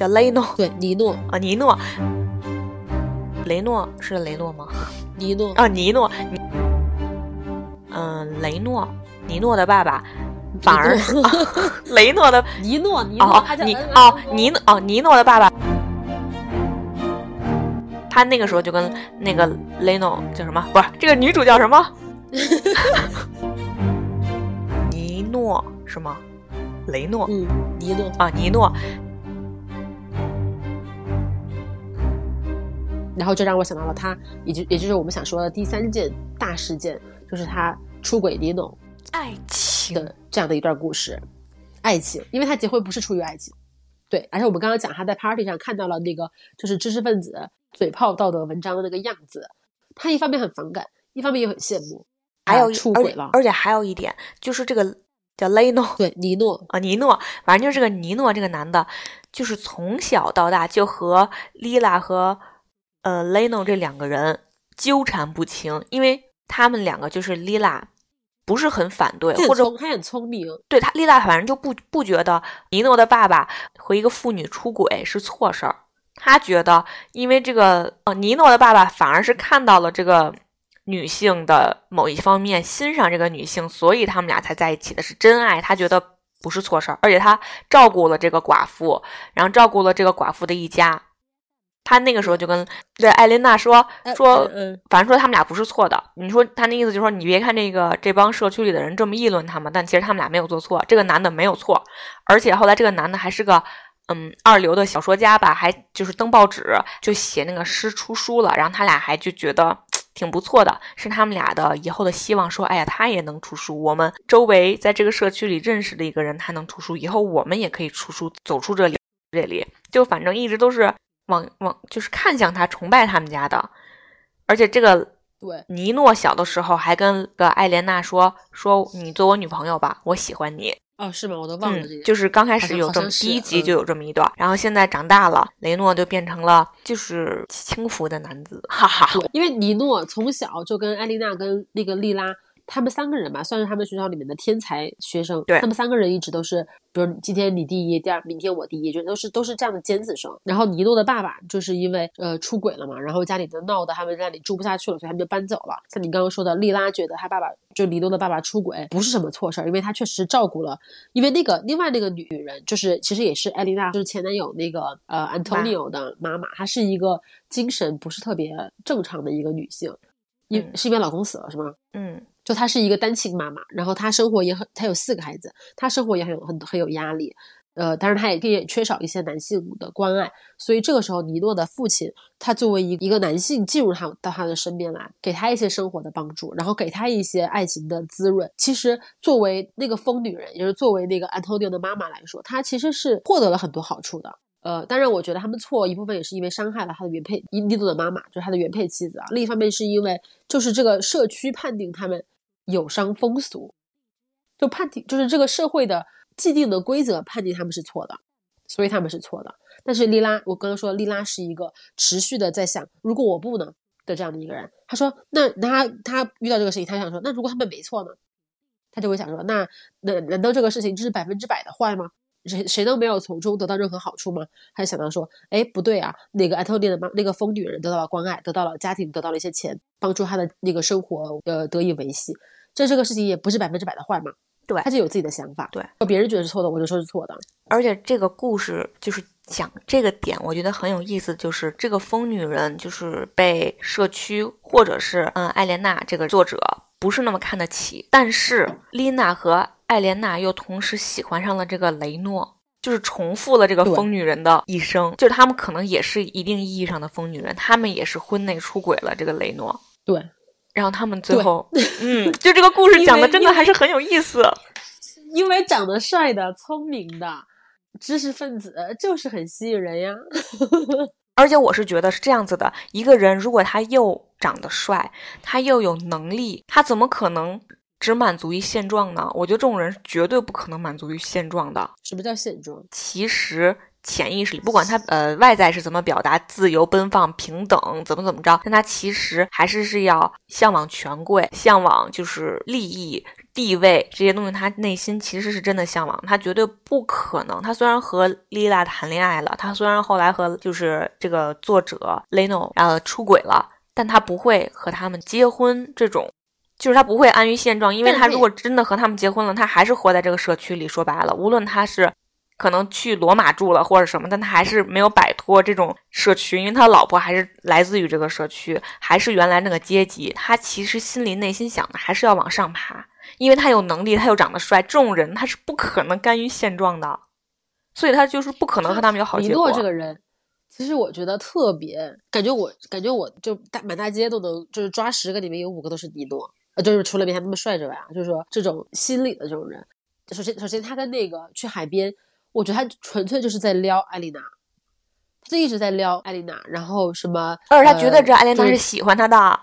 叫雷诺对，尼诺，啊，尼诺，雷诺是雷诺吗？尼诺，啊，尼诺，尼嗯、雷诺，尼诺的爸爸反而 雷诺的 尼诺，尼诺，哦他，叫尼哦尼诺哦尼诺的爸爸，他那个时候就跟那个雷诺叫什么？不是这个女主叫什么？尼诺是吗？雷诺嗯，尼诺，啊，尼诺然后就让我想到了他，也就也就是我们想说的第三件大事件，就是他出轨尼诺爱情。的这样的一段故事，爱情，因为他结婚不是出于爱情，对，而且我们刚刚讲他在 party 上看到了那个就是知识分子嘴炮道德文章的那个样子，他一方面很反感，一方面又很羡慕，还有出轨了，而且还有一点就是这个叫雷诺对尼诺，啊，尼诺，反正就是这个尼诺这个男的，就是从小到大就和莉拉和呃雷诺这两个人纠缠不清，因为他们两个就是丽拉不是很反对，或者他很聪，明，对他丽拉反正就不不觉得尼诺的爸爸和一个妇女出轨是错事儿，他觉得因为这个呃尼诺的爸爸反而是看到了这个。女性的某一方面欣赏这个女性，所以他们俩才在一起的是真爱。他觉得不是错事儿，而且他照顾了这个寡妇，然后照顾了这个寡妇的一家。他那个时候就跟对艾琳娜说呃说，反正说他们俩不是错的。你说他那意思就是说，你别看这个这帮社区里的人这么议论他们，但其实他们俩没有做错。这个男的没有错，而且后来这个男的还是个嗯二流的小说家吧，还就是登报纸就写那个诗出书了。然后他俩还就觉得挺不错的，是他们俩的以后的希望。说，哎呀，他也能出书，我们周围在这个社区里认识的一个人，他能出书，以后我们也可以出书，走出这里。这里就反正一直都是往往就是看向他、崇拜他们家的。而且这个对，尼诺小的时候还跟个艾莲娜说说你做我女朋友吧，我喜欢你。哦，是吗？我都忘了这嗯，就是刚开始有这么第一集就有这么一段，然后现在长大了，雷诺就变成了就是轻浮的男子，哈哈。因为尼诺从小就跟艾丽娜跟那个莉拉，他们三个人吧，算是他们学校里面的天才学生。对他们三个人一直都是，比如今天你第一，第二明天我第一，就都是都是这样的尖子生。然后尼诺的爸爸就是因为呃出轨了嘛，然后家里就闹得他们家里住不下去了，所以他们就搬走了。像你刚刚说的，莉拉觉得他爸爸就尼诺的爸爸出轨不是什么错事儿，因为他确实照顾了，因为那个另外那个女人就是其实也是艾丽娜就是前男友那个呃 Antonio 的妈妈，她是一个精神不是特别正常的一个女性。因嗯是因为老公死了是吗？嗯就她是一个单亲妈妈，然后她生活也很，她有四个孩子，她生活也很有很很有压力，呃，但是她也也缺少一些男性的关爱，所以这个时候尼诺的父亲，他作为一一个男性进入他到他的身边来，给他一些生活的帮助，然后给他一些爱情的滋润。其实作为那个疯女人，也就是作为那个 Antonio 的妈妈来说，她其实是获得了很多好处的。呃，当然，我觉得他们错一部分也是因为伤害了他的原配尼诺的妈妈，就是他的原配妻子啊。另一方面是因为就是这个社区判定他们有伤风俗，就判定就是这个社会的既定的规则判定他们是错的，所以他们是错的。但是莉拉，我刚刚说莉拉是一个持续的在想，如果我不呢的这样的一个人。他说，那那他他遇到这个事情，他想说，那如果他们没错呢？他就会想说，那那难道这个事情就是百分之百的坏吗？谁谁都没有从中得到任何好处吗？他就想到说，哎，不对啊，那个安托尼的妈，那个疯女人得到了关爱，得到了家庭，得到了一些钱，帮助她的那个生活呃得以维系。这这个事情也不是百分之百的坏嘛，对他就有自己的想法，对，别人觉得是错的，我就说是错的，而且这个故事就是讲这个点，我觉得很有意思，就是这个疯女人就是被社区或者是嗯艾莲娜这个作者不是那么看得起，但是丽娜和艾莲娜又同时喜欢上了这个雷诺。就是重复了这个疯女人的一生，就是他们可能也是一定意义上的疯女人，他们也是婚内出轨了这个雷诺，对，然后他们最后，嗯，就这个故事讲的真的还是很有意思。因为长得帅的、聪明的知识分子就是很吸引人呀。而且我是觉得是这样子的，一个人如果他又长得帅，他又有能力，他怎么可能只满足于现状呢？我觉得这种人是绝对不可能满足于现状的。什么叫现状？其实潜意识里，不管他呃外在是怎么表达自由、奔放、平等，怎么怎么着，但他其实还是是要向往权贵，向往就是利益，地位这些东西，他内心其实是真的向往，他绝对不可能。他虽然和莉拉谈恋爱了，他虽然后来和就是这个作者雷诺呃出轨了，但他不会和他们结婚。这种就是他不会安于现状，因为他如果真的和他们结婚了，他还是活在这个社区里。说白了，无论他是。可能去罗马住了或者什么，但他还是没有摆脱这种社区，因为他老婆还是来自于这个社区，还是原来那个阶级。他其实心里内心想的还是要往上爬，因为他有能力，他又长得帅，这种人他是不可能甘于现状的，所以他就是不可能和他们有好结果。这个人，其实我觉得特别，感觉我感觉我就大满大街都能就是抓十个里面有五个都是尼诺，呃，就是除了没他那么帅之外啊，就是说这种心理的这种人，首先首先他跟那个去海边。我觉得他纯粹就是在撩艾丽娜，他就一直在撩艾丽娜，然后什么，而且他觉得这艾丽娜是喜欢他的，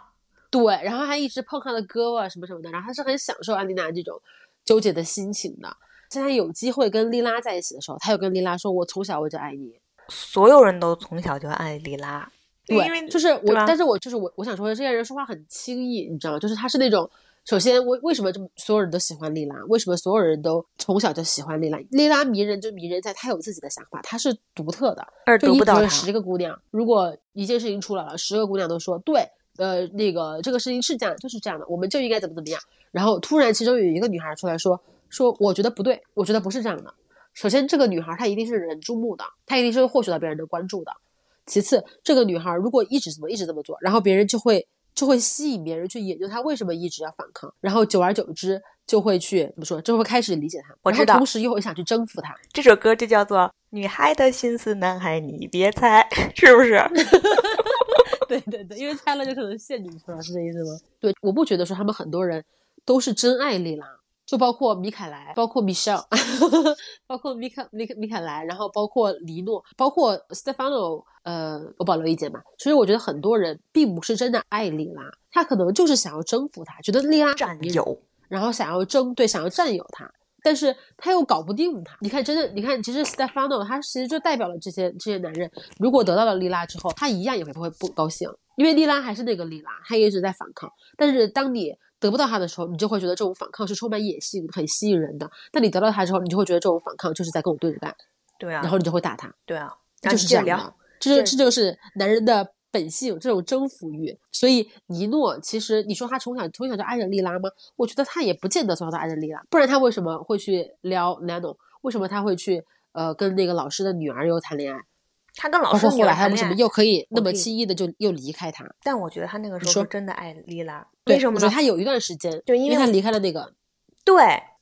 对，然后还一直碰他的胳膊什么什么的，然后他是很享受艾丽娜这种纠结的心情的。现在有机会跟莉拉在一起的时候，他又跟莉拉说：“我从小我就爱你。”所有人都从小就爱莉拉，对，就是我，但是我就是我，我想说的这些人说话很轻易，你知道吗？就是他是那种。首先，为为什么这么所有人都喜欢丽拉？为什么所有人都从小就喜欢丽拉？丽拉迷人就迷人在她有自己的想法，她是独特的。就一个十个姑娘，如果一件事情出来了，十个姑娘都说对，呃，那个这个事情是这样，就是这样的，我们就应该怎么怎么样。然后突然其中有一个女孩出来说说，我觉得不对，我觉得不是这样的。首先，这个女孩她一定是人注目的，她一定是会获取到别人的关注的。其次，这个女孩如果一直这么一直这么做，然后别人就会。就会吸引别人去研究她为什么一直要反抗，然后久而久之就会去怎么说，就会开始理解她，我知道，同时又会想去征服她。这首歌就叫做《女孩的心思，男孩你别猜》，是不是？对对对，因为猜了就可能陷进去了，是这意思吗？对，我不觉得说他们很多人都是真爱丽拉。就包括米凯莱，包括 Michelle，包括米凯米米凯莱，然后包括黎诺，包括 Stefano，呃，我保留意见吧。其实我觉得很多人并不是真的爱莉拉，他可能就是想要征服她，觉得莉拉占有，然后想要争对，想要占有她，但是他又搞不定她。你看，真的，你看，其实 Stefano 他其实就代表了这些这些男人，如果得到了莉拉之后，他一样也会不会不高兴，因为莉拉还是那个莉拉，他一直在反抗。但是当你得不到他的时候，你就会觉得这种反抗是充满野性、很吸引人的。但你得到他之后，你就会觉得这种反抗就是在跟我对着干。对啊，然后你就会打他。对啊，就是这样的。这就这就是男人的本性，这种征服欲。所以尼诺其实你说他从小从小就爱着莉拉吗？我觉得他也不见得从小都爱着莉拉，不然他为什么会去撩 Nano？为什么他会去呃跟那个老师的女儿又谈恋爱？他跟老师后来还有什么又可以那么轻易的就又离开他？但我觉得他那个时候真的爱莉拉，为什么？呢？他有一段时间，对，因为他离开了那个，对。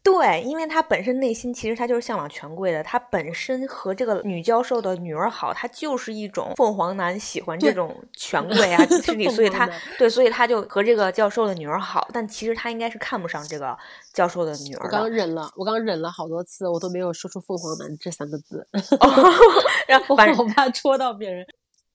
对，因为他本身内心其实他就是向往权贵的，他本身和这个女教授的女儿好，他就是一种凤凰男喜欢这种 权贵啊，心理，所以他对，所以他就和这个教授的女儿好，但其实他应该是看不上这个教授的女儿。我刚忍了，我刚忍了好多次，我都没有说出凤凰男这三个字，然后我怕戳到别人。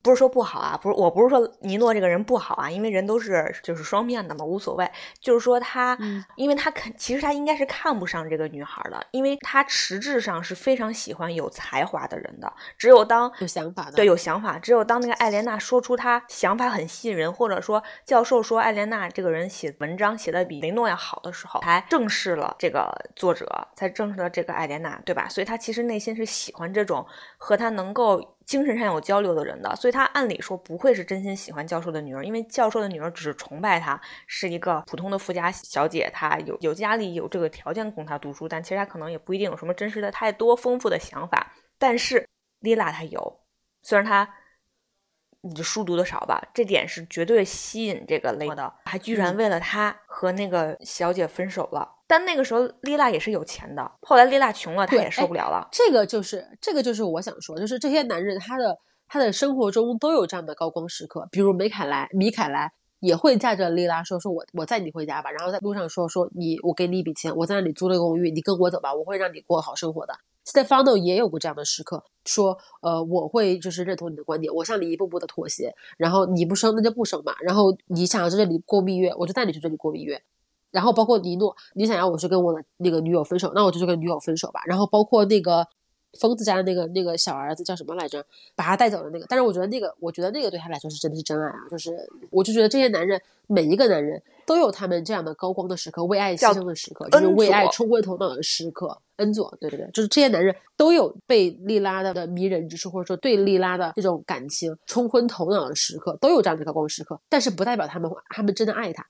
不是说不好啊，不是，我不是说尼诺这个人不好啊，因为人都是就是双面的嘛，无所谓。就是说他，因为他肯，其实他应该是看不上这个女孩的，因为他实质上是非常喜欢有才华的人的。只有当有想法的，对，有想法。只有当那个艾莲娜说出她想法很吸引人，或者说教授说艾莲娜这个人写文章写的比雷诺要好的时候，才正视了这个作者，才正视了这个艾莲娜，对吧？所以他其实内心是喜欢这种和他能够。精神上有交流的人的，所以他按理说不会是真心喜欢教授的女儿，因为教授的女儿只是崇拜他，是一个普通的富家小姐，她有有家里有这个条件供她读书，但其实她可能也不一定有什么真实的太多丰富的想法。但是丽娜她有，虽然她你的书读的少吧，这点是绝对吸引这个雷的，还居然为了他和那个小姐分手了。但那个时候，丽娜也是有钱的。后来丽娜穷了，她也受不了了。这个就是，这个就是我想说，就是这些男人，他的他的生活中都有这样的高光时刻。比如梅凯莱，米凯莱也会驾着丽拉说：“说我我载你回家吧。”然后在路上说：“说你，我给你一笔钱，我在那里租了个公寓，你跟我走吧，我会让你过好生活的。” Stefano 也有过这样的时刻，说：“呃，我会就是认同你的观点，我向你一步步的妥协。然后你不生，那就不生嘛。然后你想要在这里过蜜月，我就带你去这里过蜜月。”然后包括尼诺，你想要我去跟我的那个女友分手，那我就去跟女友分手吧。然后包括那个疯子家的那个那个小儿子叫什么来着？把他带走的那个。但是我觉得那个，我觉得那个对他来说是真的是真爱啊！就是我就觉得这些男人，每一个男人都有他们这样的高光的时刻，为爱牺牲的时刻，就是为爱冲昏头脑的时刻。恩佐，对对对，就是这些男人都有被莉拉的迷人之处，或者说对莉拉的这种感情冲昏头脑的时刻，都有这样的高光时刻。但是不代表他们他们真的爱他。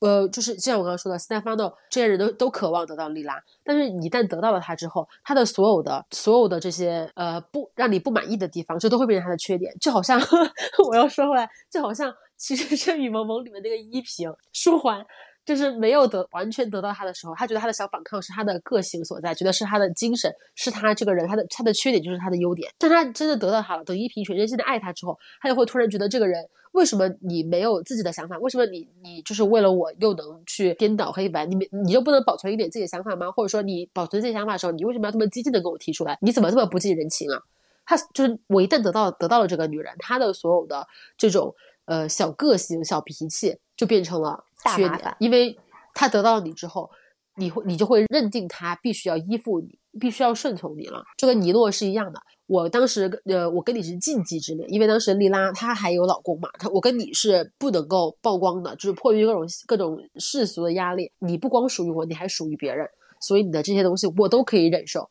呃，就是就像我刚刚说的，斯坦法诺这些人都都渴望得到莉拉，但是你一旦得到了他之后，他的所有的所有的这些呃不让你不满意的地方，这都会变成他的缺点。就好像 我要说回来，就好像其实这《雨蒙蒙》里面那个依萍舒缓。就是没有得完全得到他的时候，他觉得他的小反抗是他的个性所在，觉得是他的精神，是他这个人，他的他的缺点就是他的优点。但他真的得到他了，等依萍全身心的爱他之后，他就会突然觉得这个人为什么你没有自己的想法？为什么你你就是为了我又能去颠倒黑白？你你就不能保存一点自己的想法吗？或者说你保存自己想法的时候，你为什么要这么激进的跟我提出来？你怎么这么不近人情啊？他就是我一旦得到得到了这个女人，她的所有的这种呃小个性、小脾气就变成了缺点，因为。他得到了你之后，你会你就会认定他必须要依附你，必须要顺从你了。就跟尼诺是一样的。我当时呃，我跟你是禁忌之恋，因为当时莉拉她还有老公嘛，她我跟你是不能够曝光的，就是迫于各种各种世俗的压力，你不光属于我，你还属于别人，所以你的这些东西我都可以忍受。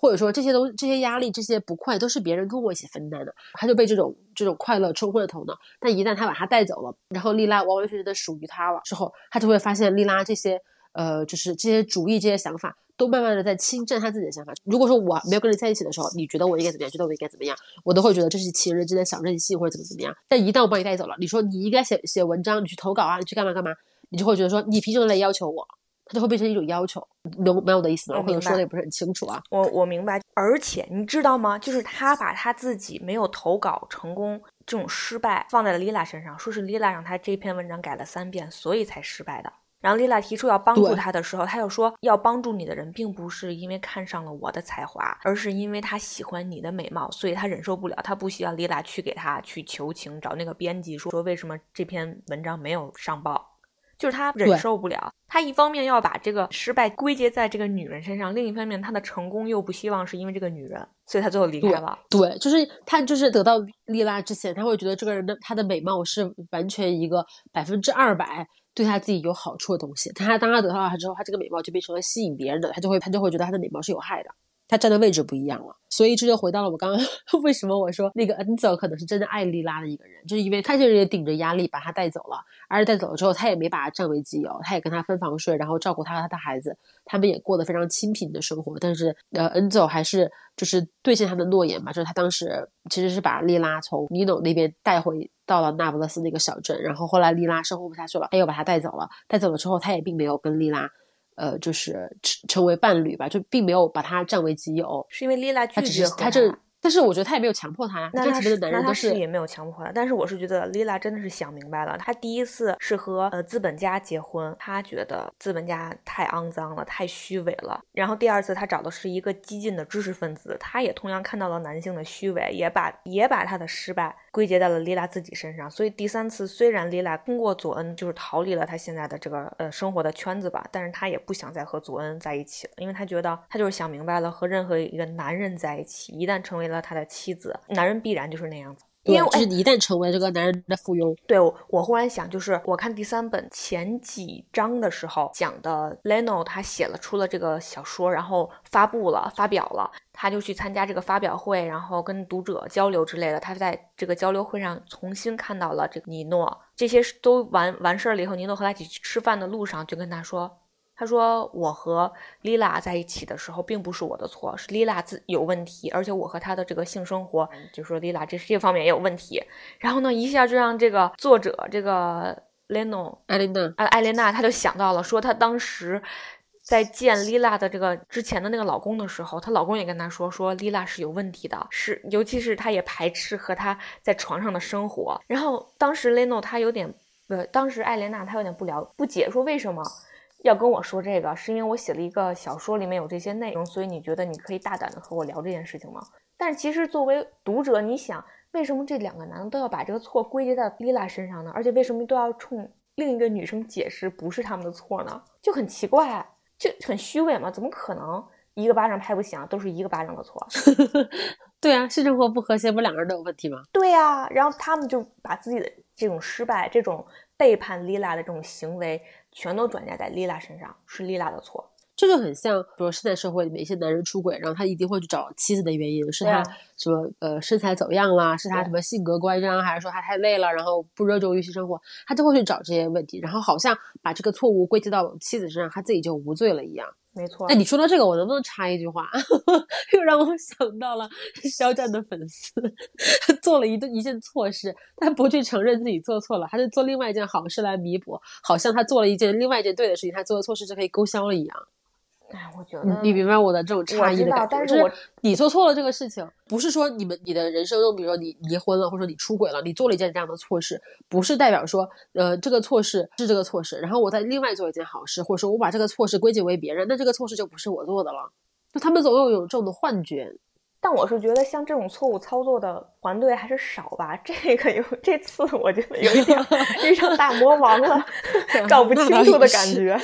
或者说这些东这些压力这些不快都是别人跟我一起分担的，他就被这种这种快乐冲昏了头脑。但一旦他把他带走了，然后莉拉完完全全的属于他了之后，他就会发现莉拉这些呃就是这些主意这些想法都慢慢的在侵占他自己的想法。如果说我没有跟你在一起的时候，你觉得我应该怎么样？觉得我应该怎么样？我都会觉得这是情人之间小任性或者怎么怎么样。但一旦我把你带走了，你说你应该写写文章，你去投稿啊，你去干嘛干嘛，你就会觉得说你凭什么来要求我？它就会变成一种要求，明明白我的意思吗？我可能说的也不是很清楚啊。我我明白，而且你知道吗？就是他把他自己没有投稿成功这种失败放在了丽拉身上，说是丽拉让他这篇文章改了三遍，所以才失败的。然后丽拉提出要帮助他的时候，他又说要帮助你的人并不是因为看上了我的才华，而是因为他喜欢你的美貌，所以他忍受不了，他不需要丽拉去给他去求情，找那个编辑说说为什么这篇文章没有上报。就是他忍受不了，他一方面要把这个失败归结在这个女人身上，另一方面他的成功又不希望是因为这个女人，所以他最后离开了。对，就是他就是得到莉拉之前，他会觉得这个人的她的美貌是完全一个百分之二百对他自己有好处的东西。他当他得到了她之后，他这个美貌就变成了吸引别人的，他就会他就会觉得他的美貌是有害的。他站的位置不一样了，所以这就回到了我刚刚 为什么我说那个恩泽可能是真的爱莉拉的一个人，就是因为他就是也顶着压力把她带走了，而带走了之后，他也没把她占为己有，他也跟她分房睡，然后照顾她和她的孩子，他们也过得非常清贫的生活。但是呃，恩泽还是就是兑现他的诺言嘛，就是他当时其实是把莉拉从尼诺那边带回到了那不勒斯那个小镇，然后后来莉拉生活不下去了，他又把她带走了，带走了之后，他也并没有跟莉拉。呃，就是成成为伴侣吧，就并没有把他占为己有，是因为丽拉拒绝他这。但是我觉得他也没有强迫他呀，那他是那他是也没有强迫他。但是我是觉得丽拉真的是想明白了，他第一次是和呃资本家结婚，他觉得资本家太肮脏了，太虚伪了。然后第二次他找的是一个激进的知识分子，他也同样看到了男性的虚伪，也把也把他的失败归结在了莉拉自己身上。所以第三次虽然莉拉通过佐恩就是逃离了他现在的这个呃生活的圈子吧，但是他也不想再和佐恩在一起了，因为他觉得他就是想明白了，和任何一个男人在一起，一旦成为了。他的妻子，男人必然就是那样子，因为就是一旦成为这个男人的附庸。对，我忽然想，就是我看第三本前几章的时候讲的，Leno 他写了出了这个小说，然后发布了，发表了，他就去参加这个发表会，然后跟读者交流之类的。他在这个交流会上重新看到了这个尼诺，这些都完完事儿了以后，尼诺和他一起去吃饭的路上就跟他说。他说：“我和丽拉在一起的时候，并不是我的错，是丽拉自有问题，而且我和她的这个性生活，就说丽拉这这方面也有问题。然后呢，一下就让这个作者这个 Leno 艾琳娜啊艾琳娜，她就想到了，说她当时在见丽拉的这个之前的那个老公的时候，她老公也跟她说，说丽拉是有问题的，是尤其是她也排斥和她在床上的生活。然后当时 Leno 他有点呃，当时艾琳娜她有点不了不解，说为什么？”要跟我说这个，是因为我写了一个小说，里面有这些内容，所以你觉得你可以大胆的和我聊这件事情吗？但是其实作为读者，你想，为什么这两个男的都要把这个错归结在莉拉身上呢？而且为什么都要冲另一个女生解释不是他们的错呢？就很奇怪，就很虚伪嘛？怎么可能？一个巴掌拍不响，都是一个巴掌的错。对啊，是生活不和谐，不两个人都有问题吗？对呀，然后他们就把自己的这种失败、这种背叛丽拉的这种行为，全都转嫁在丽拉身上，是丽拉的错。这就很像，比如现在社会里面一些男人出轨，然后他一定会去找妻子的原因，是他什么呃身材走样啦，是他什么性格乖张，还是说他太累了，然后不热衷于性生活，他就会去找这些问题，然后好像把这个错误归结到妻子身上，他自己就无罪了一样。没错。哎你说到这个，我能不能插一句话？又让我想到了 肖战的粉丝，做了一顿一件错事，他不去承认自己做错了，他就做另外一件好事来弥补，好像他做了一件另外一件对的事情，他做的错事就可以勾销了一样。哎，我觉得你明白我的这种差异的感觉，但是你做错了这个事情，不是说你们你的人生中，比如说你离婚了，或者说你出轨了，你做了一件这样的错事，不是代表说，呃，这个错事是这个错事，然后我再另外做一件好事，或者说我把这个错事归结为别人，那这个错事就不是我做的了，就他们总有有这种的幻觉。但我是觉得像这种错误操作的团队还是少吧。这个有这次，我觉得有一点遇上 大魔王了，搞不清楚的感觉。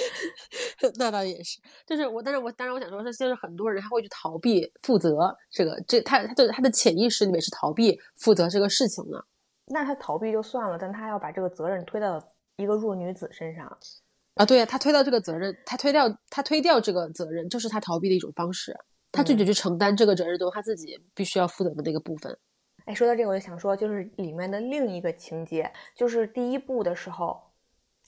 那倒也是，就是我，但是我当然我想说，是就是很多人他会去逃避负责这个，这他他的他的潜意识里面是逃避负责这个事情的。那他逃避就算了，但他要把这个责任推到一个弱女子身上啊？对呀，他推到这个责任，他推掉他推掉这个责任，就是他逃避的一种方式。他拒绝去承担这个责任，都他自己必须要负责的那个部分。哎，说到这个，我就想说，就是里面的另一个情节，就是第一部的时候，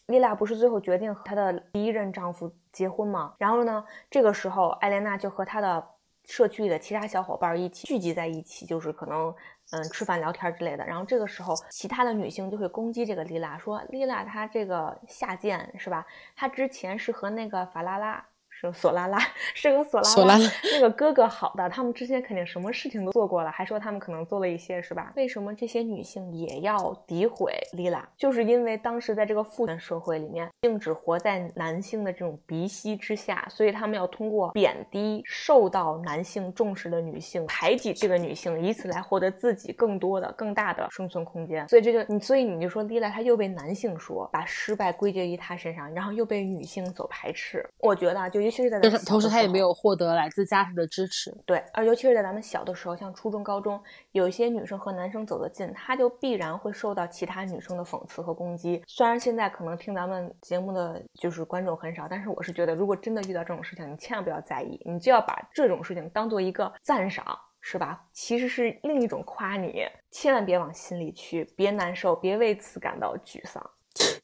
丽娜不是最后决定和她的第一任丈夫结婚吗？然后呢，这个时候艾莲娜就和她的社区里的其他小伙伴一起聚集在一起，就是可能嗯吃饭聊天之类的。然后这个时候，其他的女性就会攻击这个丽娜，说丽娜她这个下贱是吧？她之前是和那个法拉拉。是索拉拉，是个索拉拉那个哥哥好的，他们之前肯定什么事情都做过了，还说他们可能做了一些，是吧？为什么这些女性也要诋毁莉拉？就是因为当时在这个父权社会里面，性只活在男性的这种鼻息之下，所以他们要通过贬低受到男性重视的女性，排挤这个女性，以此来获得自己更多的、更大的生存空间。所以这就你，所以你就说莉拉她又被男性说把失败归结于她身上，然后又被女性所排斥。我觉得就。尤其是在同时，他也没有获得来自家庭的支持。对，而尤其是在咱们小的时候，像初中、高中，有一些女生和男生走得近，她就必然会受到其他女生的讽刺和攻击。虽然现在可能听咱们节目的就是观众很少，但是我是觉得，如果真的遇到这种事情，你千万不要在意，你就要把这种事情当做一个赞赏，是吧？其实是另一种夸你，千万别往心里去，别难受，别为此感到沮丧。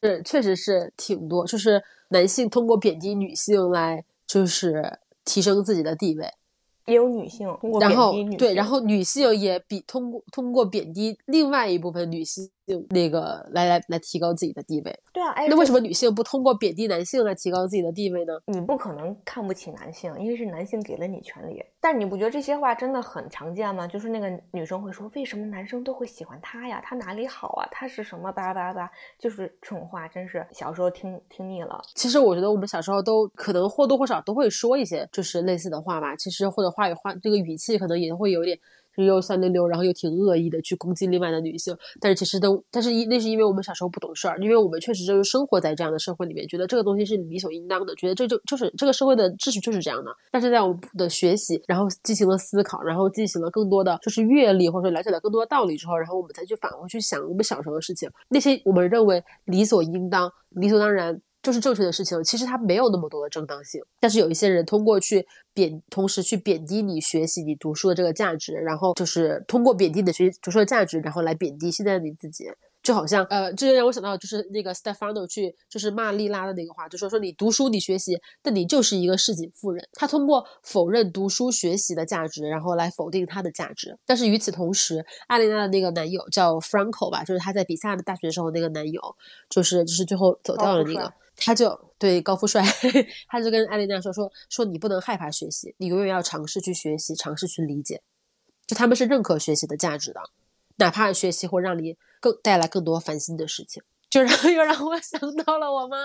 是，确实是挺多，就是男性通过贬低女性来。就是提升自己的地位，也有女性通过贬低女对，然后女性也比通过通过贬低另外一部分女性。就那个来来来提高自己的地位，对啊，那为什么女性不通过贬低男性来提高自己的地位呢？你不可能看不起男性，因为是男性给了你权利。但你不觉得这些话真的很常见吗？就是那个女生会说，为什么男生都会喜欢他呀？他哪里好啊？他是什么叭叭叭？就是这种话，真是小时候听听腻了。其实我觉得我们小时候都可能或多或少都会说一些就是类似的话吧。其实或者话语话这个语气可能也会有点。又酸溜溜，然后又挺恶意的去攻击另外的女性，但是其实都，但是因那是因为我们小时候不懂事儿，因为我们确实就是生活在这样的社会里面，觉得这个东西是理所应当的，觉得这就就是这个社会的秩序就是这样的。但是在我们的学习，然后进行了思考，然后进行了更多的就是阅历，或者说了解了更多的道理之后，然后我们才去返回去想我们小时候的事情，那些我们认为理所应当、理所当然。就是正确的事情，其实它没有那么多的正当性。但是有一些人通过去贬，同时去贬低你学习、你读书的这个价值，然后就是通过贬低你的学习、读书的价值，然后来贬低现在的你自己。就好像，呃，这就让我想到，就是那个 Stefano 去就是骂莉拉的那个话，就说说你读书你学习，但你就是一个市井妇人。他通过否认读书学习的价值，然后来否定他的价值。但是与此同时，艾琳娜的那个男友叫 Franco 吧，就是他在比萨的大学时候那个男友，就是就是最后走掉了那个，他就对高富帅，他就跟艾琳娜说说说你不能害怕学习，你永远要尝试去学习，尝试去理解。就他们是认可学习的价值的，哪怕学习会让你。更带来更多烦心的事情，就让 又让我想到了我妈。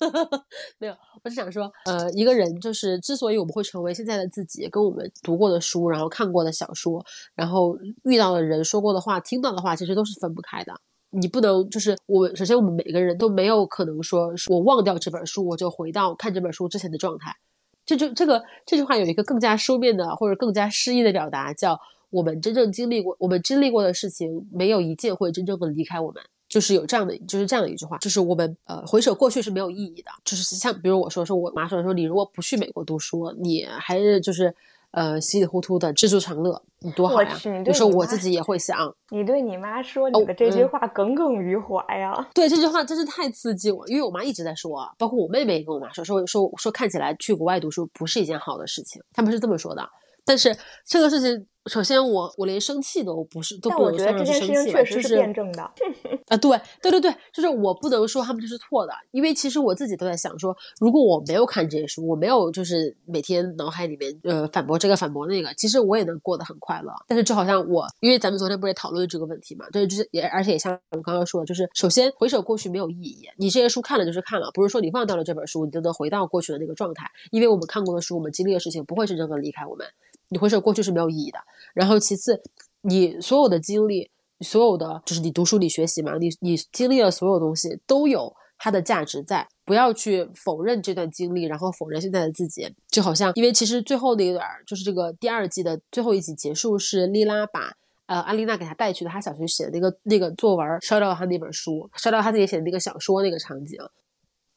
没有，我是想说，呃，一个人就是之所以我们会成为现在的自己，跟我们读过的书，然后看过的小说，然后遇到的人说过的话、听到的话，其实都是分不开的。你不能就是我，首先我们每个人都没有可能说，我忘掉这本书，我就回到看这本书之前的状态。这就这个这句话有一个更加书面的或者更加诗意的表达，叫我们真正经历过，我们经历过的事情，没有一件会真正的离开我们。就是有这样的，就是这样的一句话，就是我们呃回首过去是没有意义的。就是像比如我说说我妈说说你如果不去美国读书，你还是就是呃稀里糊涂的知足常乐，你多好呀！有时候我自己也会想，你对你妈说你的这句话耿耿于怀呀。对这句话真是太刺激我，因为我妈一直在说，包括我妹妹也跟我妈说说说说看起来去国外读书不是一件好的事情，他们是这么说的。但是这个事情。首先，我我连生气都不是，都不能算是生气，就是辩证的 啊，对对对对，就是我不能说他们就是错的，因为其实我自己都在想说，如果我没有看这些书，我没有就是每天脑海里面呃反驳这个反驳那个，其实我也能过得很快乐。但是就好像我，因为咱们昨天不是也讨论这个问题嘛，对就是也而且也像我刚刚说的，就是首先回首过去没有意义，你这些书看了就是看了，不是说你忘掉了这本书，你就能回到过去的那个状态，因为我们看过的书，我们经历的事情不会真正的离开我们。你回首过去是没有意义的。然后其次，你所有的经历，所有的就是你读书你学习嘛，你你经历的所有东西都有它的价值在。不要去否认这段经历，然后否认现在的自己。就好像，因为其实最后那一段就是这个第二季的最后一集结束，是莉拉把呃安丽娜给她带去的她小学写的那个那个作文烧掉了她那本书，烧掉她自己写的那个小说那个场景。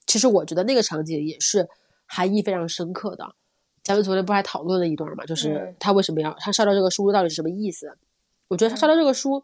其实我觉得那个场景也是含义非常深刻的。咱们昨天不还讨论了一段嘛？就是他为什么要他烧掉这个书到底是什么意思？我觉得他烧掉这个书，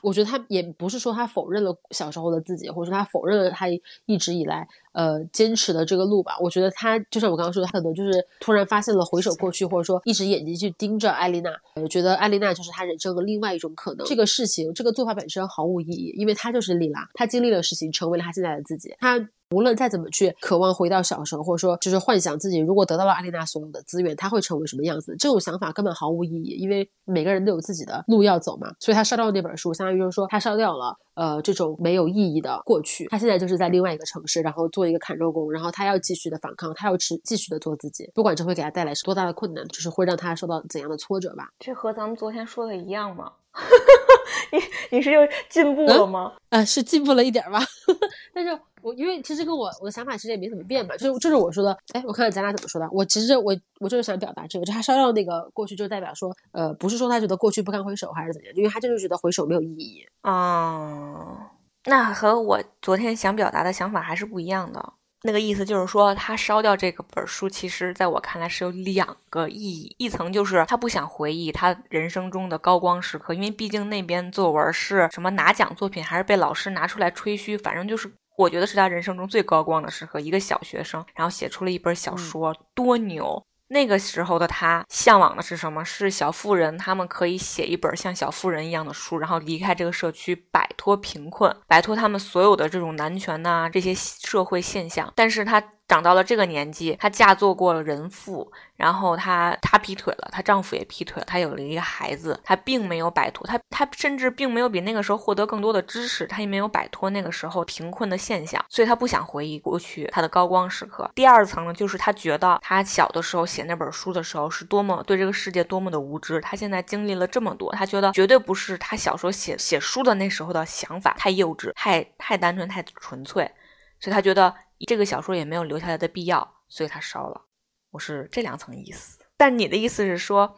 我觉得他也不是说他否认了小时候的自己，或者说他否认了他一直以来呃坚持的这个路吧。我觉得他就像我刚刚说的，他可能就是突然发现了回首过去，或者说一直眼睛去盯着艾丽娜，觉得艾丽娜就是他人生的另外一种可能。这个事情，这个做法本身毫无意义，因为他就是莉拉，他经历了事情，成为了他现在的自己。他。无论再怎么去渴望回到小时候，或者说就是幻想自己如果得到了阿丽娜所有的资源，他会成为什么样子？这种想法根本毫无意义，因为每个人都有自己的路要走嘛。所以他烧掉那本书，相当于就是说他烧掉了呃这种没有意义的过去。他现在就是在另外一个城市，然后做一个砍肉工，然后他要继续的反抗，他要持继续的做自己，不管这会给他带来是多大的困难，就是会让他受到怎样的挫折吧。这和咱们昨天说的一样吗？你你是又进步了吗？呃，是进步了一点吧，但是。我因为其实跟我我的想法其实也没怎么变嘛，就是就是我说的，哎，我看看咱俩怎么说的。我其实我我就是想表达这个，就他烧掉那个过去，就代表说，呃，不是说他觉得过去不堪回首还是怎样，因为他就是觉得回首没有意义啊。那和我昨天想表达的想法还是不一样的。那个意思就是说，他烧掉这个本书，其实在我看来是有两个意义，一层就是他不想回忆他人生中的高光时刻，因为毕竟那边作文是什么拿奖作品，还是被老师拿出来吹嘘，反正就是。我觉得是他人生中最高光的时刻，一个小学生，然后写出了一本小说，多牛！那个时候的他向往的是什么？是小妇人，他们可以写一本像小妇人一样的书，然后离开这个社区，摆脱贫困，摆脱他们所有的这种男权呐这些社会现象。但是他。长到了这个年纪，她嫁做过了人妇，然后她她劈腿了，她丈夫也劈腿了，她有了一个孩子，她并没有摆脱，她她甚至并没有比那个时候获得更多的知识，她也没有摆脱那个时候贫困的现象，所以她不想回忆过去她的高光时刻。第二层呢，就是她觉得她小的时候写那本书的时候是多么对这个世界多么的无知，她现在经历了这么多，她觉得绝对不是她小时候写写书的那时候的想法太幼稚，太太单纯，太纯粹，所以她觉得。这个小说也没有留下来的必要，所以他烧了。我是这两层意思。但你的意思是说，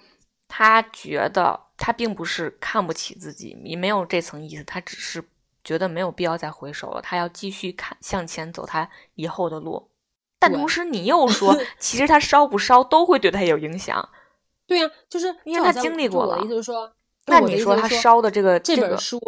他觉得他并不是看不起自己，你没有这层意思，他只是觉得没有必要再回首了，他要继续看向前走他以后的路。但同时你又说，其实他烧不烧都会对他有影响。对呀，就是因为他经历过了。意思是说，那你说他烧的这个这本书，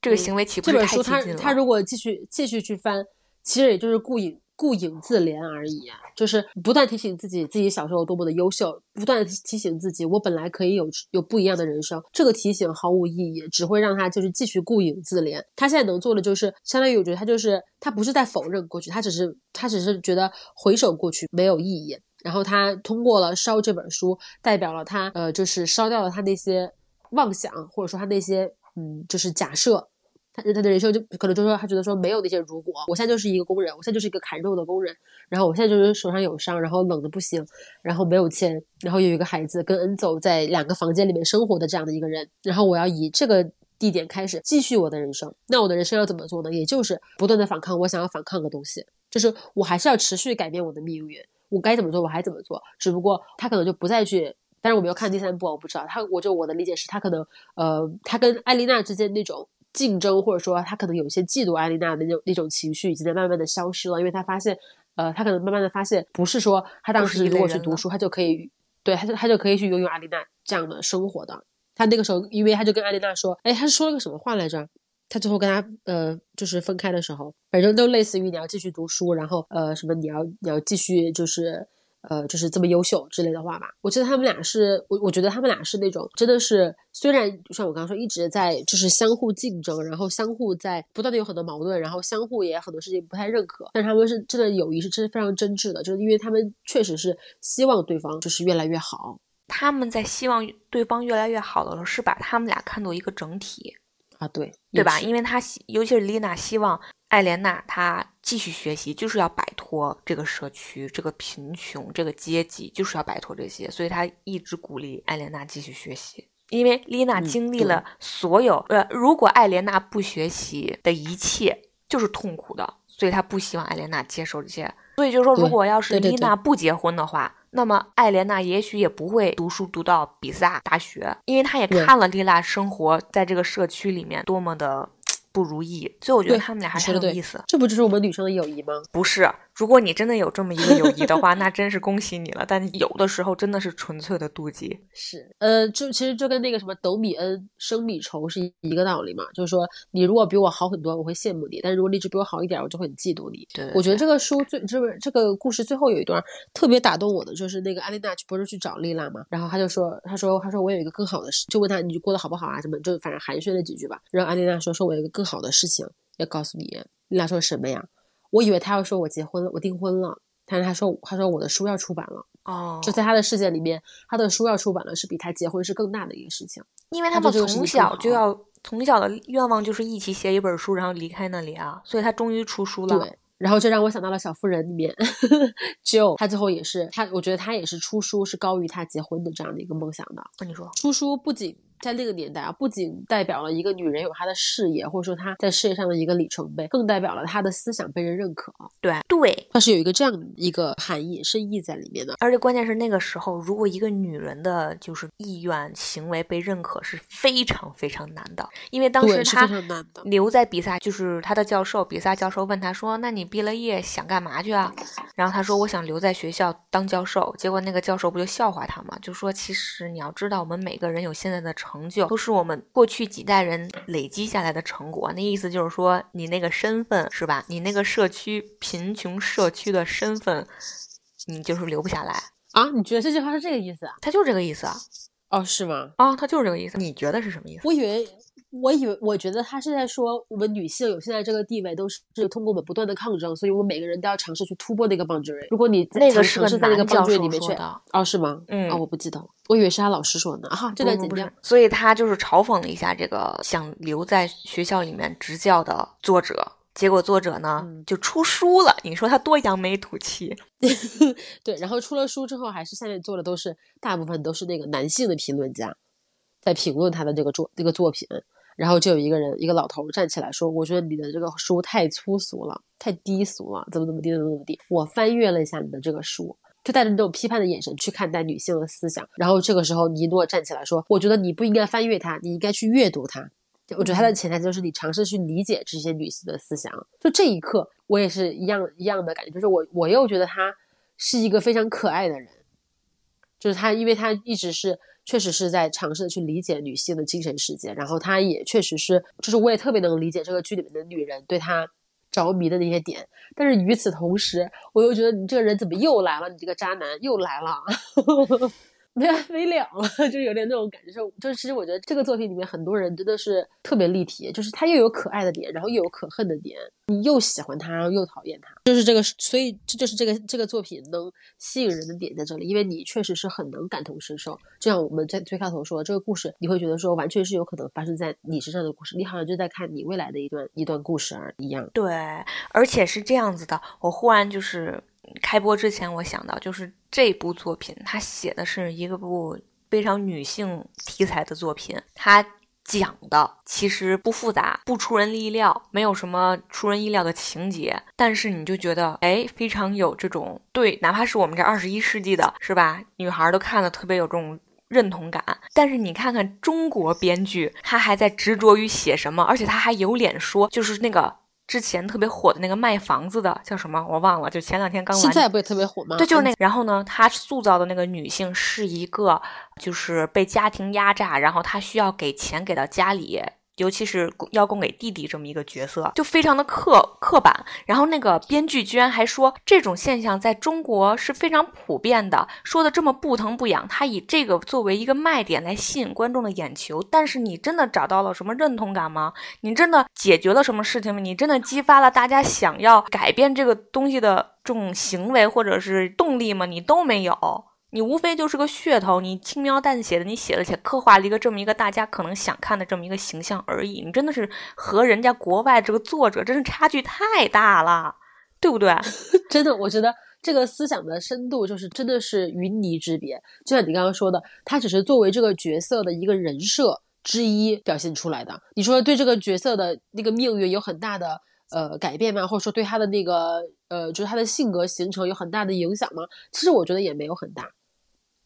这个行为岂不是太激进了？他如果继续继续去翻。其实也就是顾影顾影自怜而已，就是不断提醒自己自己小时候多么的优秀，不断提醒自己我本来可以有有不一样的人生。这个提醒毫无意义，只会让他就是继续顾影自怜。他现在能做的就是相当于我觉得他就是他不是在否认过去，他只是他只是觉得回首过去没有意义。然后他通过了烧这本书，代表了他呃就是烧掉了他那些妄想，或者说他那些嗯就是假设。他他的人生就可能就说他觉得说没有那些如果，我现在就是一个工人，我现在就是一个砍肉的工人，然后我现在就是手上有伤，然后冷的不行，然后没有钱，然后有一个孩子跟恩走在两个房间里面生活的这样的一个人，然后我要以这个地点开始继续我的人生，那我的人生要怎么做呢？也就是不断的反抗，我想要反抗的东西，就是我还是要持续改变我的命运，我该怎么做我还怎么做，只不过他可能就不再去。但是我没有看第三部，我不知道他。我就我的理解是他可能呃，他跟艾丽娜之间那种竞争，或者说他可能有一些嫉妒艾丽娜的那种那种情绪，已经在慢慢的消失了，因为他发现呃，他可能慢慢的发现，不是说他当时如果去读书，他就可以对他就他就可以去拥有艾丽娜这样的生活的。他那个时候，因为他就跟艾丽娜说，哎，他是说了个什么话来着？他最后跟他呃，就是分开的时候，反正都类似于你要继续读书，然后呃，什么你要你要继续就是呃，就是这么优秀之类的话吧。我记得他们俩是我，我觉得他们俩是那种真的是，虽然像我刚刚说，一直在就是相互竞争，然后相互在不断的有很多矛盾，然后相互也很多事情不太认可，但他们是真的友谊是真的非常真挚的，就是因为他们确实是希望对方就是越来越好。他们在希望对方越来越好的时候，是把他们俩看作一个整体。啊，对，对吧？因为他希，尤其是丽娜希望艾莲娜她继续学习，就是要摆脱这个社区、这个贫穷、这个阶级，就是要摆脱这些，所以她一直鼓励艾莲娜继续学习。因为丽娜经历了所有，呃，如果艾莲娜不学习的一切就是痛苦的，所以她不希望艾莲娜接受这些。所以就是说，如果要是丽娜不结婚的话。那么艾莲娜也许也不会读书读到比萨大学，因为她也看了丽娜生活在这个社区里面多么的不如意，所以我觉得他们俩还是有意思。这不就是我们女生的友谊吗？不是。如果你真的有这么一个友谊的话，那真是恭喜你了。但有的时候真的是纯粹的妒忌。是，呃，就其实就跟那个什么斗米恩升米仇是一个道理嘛。就是说，你如果比我好很多，我会羡慕你；但是如果你只比我好一点，我就会很嫉妒你。对，我觉得这个书最就是这个故事最后有一段特别打动我的，就是那个安丽娜去不是去找丽娜嘛，然后他就说，他说，他说我有一个更好的事，就问他你过得好不好啊？什么就反正寒暄了几句吧。然后安丽娜说，说我有一个更好的事情要告诉你。丽娜说什么呀？我以为他要说我结婚了，我订婚了。但是他说，他说我的书要出版了哦，就在他的世界里面，他的书要出版了，是比他结婚是更大的一个事情。因为他们从小就要，从小的愿望就是一起写一本书，然后离开那里啊，所以他终于出书了。对，然后这让我想到了《小妇人》里面，就他最后也是他，我觉得他也是出书是高于他结婚的这样的一个梦想的。跟你说，出书不仅。在那个年代啊，不仅代表了一个女人有她的事业，或者说她在事业上的一个里程碑，更代表了她的思想被人认可。对对，它是有一个这样一个含义、深意在里面的。而且关键是那个时候，如果一个女人的就是意愿、行为被认可，是非常非常难的。因为当时她留在比萨，就是她的教授，比萨教授问她说：“那你毕了业想干嘛去啊？”然后她说：“我想留在学校当教授。”结果那个教授不就笑话她吗？就说：“其实你要知道，我们每个人有现在的成。”成就都是我们过去几代人累积下来的成果。那意思就是说，你那个身份是吧？你那个社区贫穷社区的身份，你就是留不下来啊？你觉得这句话是这个意思啊？他就是这个意思啊？哦，是吗？啊，他就是这个意思。你觉得是什么意思？我以为。我以为，我觉得他是在说，我们女性有现在这个地位，都是通过我们不断的抗争，所以我们每个人都要尝试去突破那个 boundary。如果你那个是在那个 boundary 里面去，哦，是吗？嗯，哦，我不记得了，我以为是他老师说的啊，这段剪掉。所以他就是嘲讽了一下这个想留在学校里面执教的作者，结果作者呢就出书了。你说他多扬眉吐气？对，然后出了书之后，还是下面做的都是大部分都是那个男性的评论家，在评论他的这个作这个作品。然后就有一个人，一个老头站起来说：“我觉得你的这个书太粗俗了，太低俗了，怎么怎么地，怎么怎么地。”我翻阅了一下你的这个书，就带着那种批判的眼神去看待女性的思想。然后这个时候，尼诺站起来说：“我觉得你不应该翻阅它，你应该去阅读它。”我觉得他的潜台词就是你尝试去理解这些女性的思想。就这一刻，我也是一样一样的感觉，就是我我又觉得他是一个非常可爱的人，就是他，因为他一直是。确实是在尝试的去理解女性的精神世界，然后他也确实是，就是我也特别能理解这个剧里面的女人对他着迷的那些点，但是与此同时，我又觉得你这个人怎么又来了？你这个渣男又来了。没 完没了了，就有点那种感觉。就是，其实我觉得这个作品里面很多人真的是特别立体，就是他又有可爱的点，然后又有可恨的点，你又喜欢他，然后又讨厌他，就是这个，所以这就是这个这个作品能吸引人的点在这里，因为你确实是很能感同身受。就像我们在最开头说，这个故事你会觉得说完全是有可能发生在你身上的故事，你好像就在看你未来的一段一段故事而一样。对，而且是这样子的，我忽然就是。开播之前，我想到就是这部作品，它写的是一个部非常女性题材的作品，它讲的其实不复杂，不出人意料，没有什么出人意料的情节，但是你就觉得，哎，非常有这种对，哪怕是我们这二十一世纪的，是吧？女孩都看的特别有这种认同感。但是你看看中国编剧，他还在执着于写什么，而且他还有脸说，就是那个。之前特别火的那个卖房子的叫什么？我忘了。就前两天刚完。现在不也特别火吗？对，就是那个。然后呢，他塑造的那个女性是一个，就是被家庭压榨，然后她需要给钱给到家里。尤其是要供给弟弟这么一个角色，就非常的刻刻板。然后那个编剧居然还说这种现象在中国是非常普遍的，说的这么不疼不痒。他以这个作为一个卖点来吸引观众的眼球。但是你真的找到了什么认同感吗？你真的解决了什么事情吗？你真的激发了大家想要改变这个东西的这种行为或者是动力吗？你都没有。你无非就是个噱头，你轻描淡写的，你写了写，刻画了一个这么一个大家可能想看的这么一个形象而已。你真的是和人家国外这个作者真是差距太大了，对不对？真的，我觉得这个思想的深度就是真的是云泥之别。就像你刚刚说的，他只是作为这个角色的一个人设之一表现出来的。你说对这个角色的那个命运有很大的呃改变吗？或者说对他的那个呃就是他的性格形成有很大的影响吗？其实我觉得也没有很大。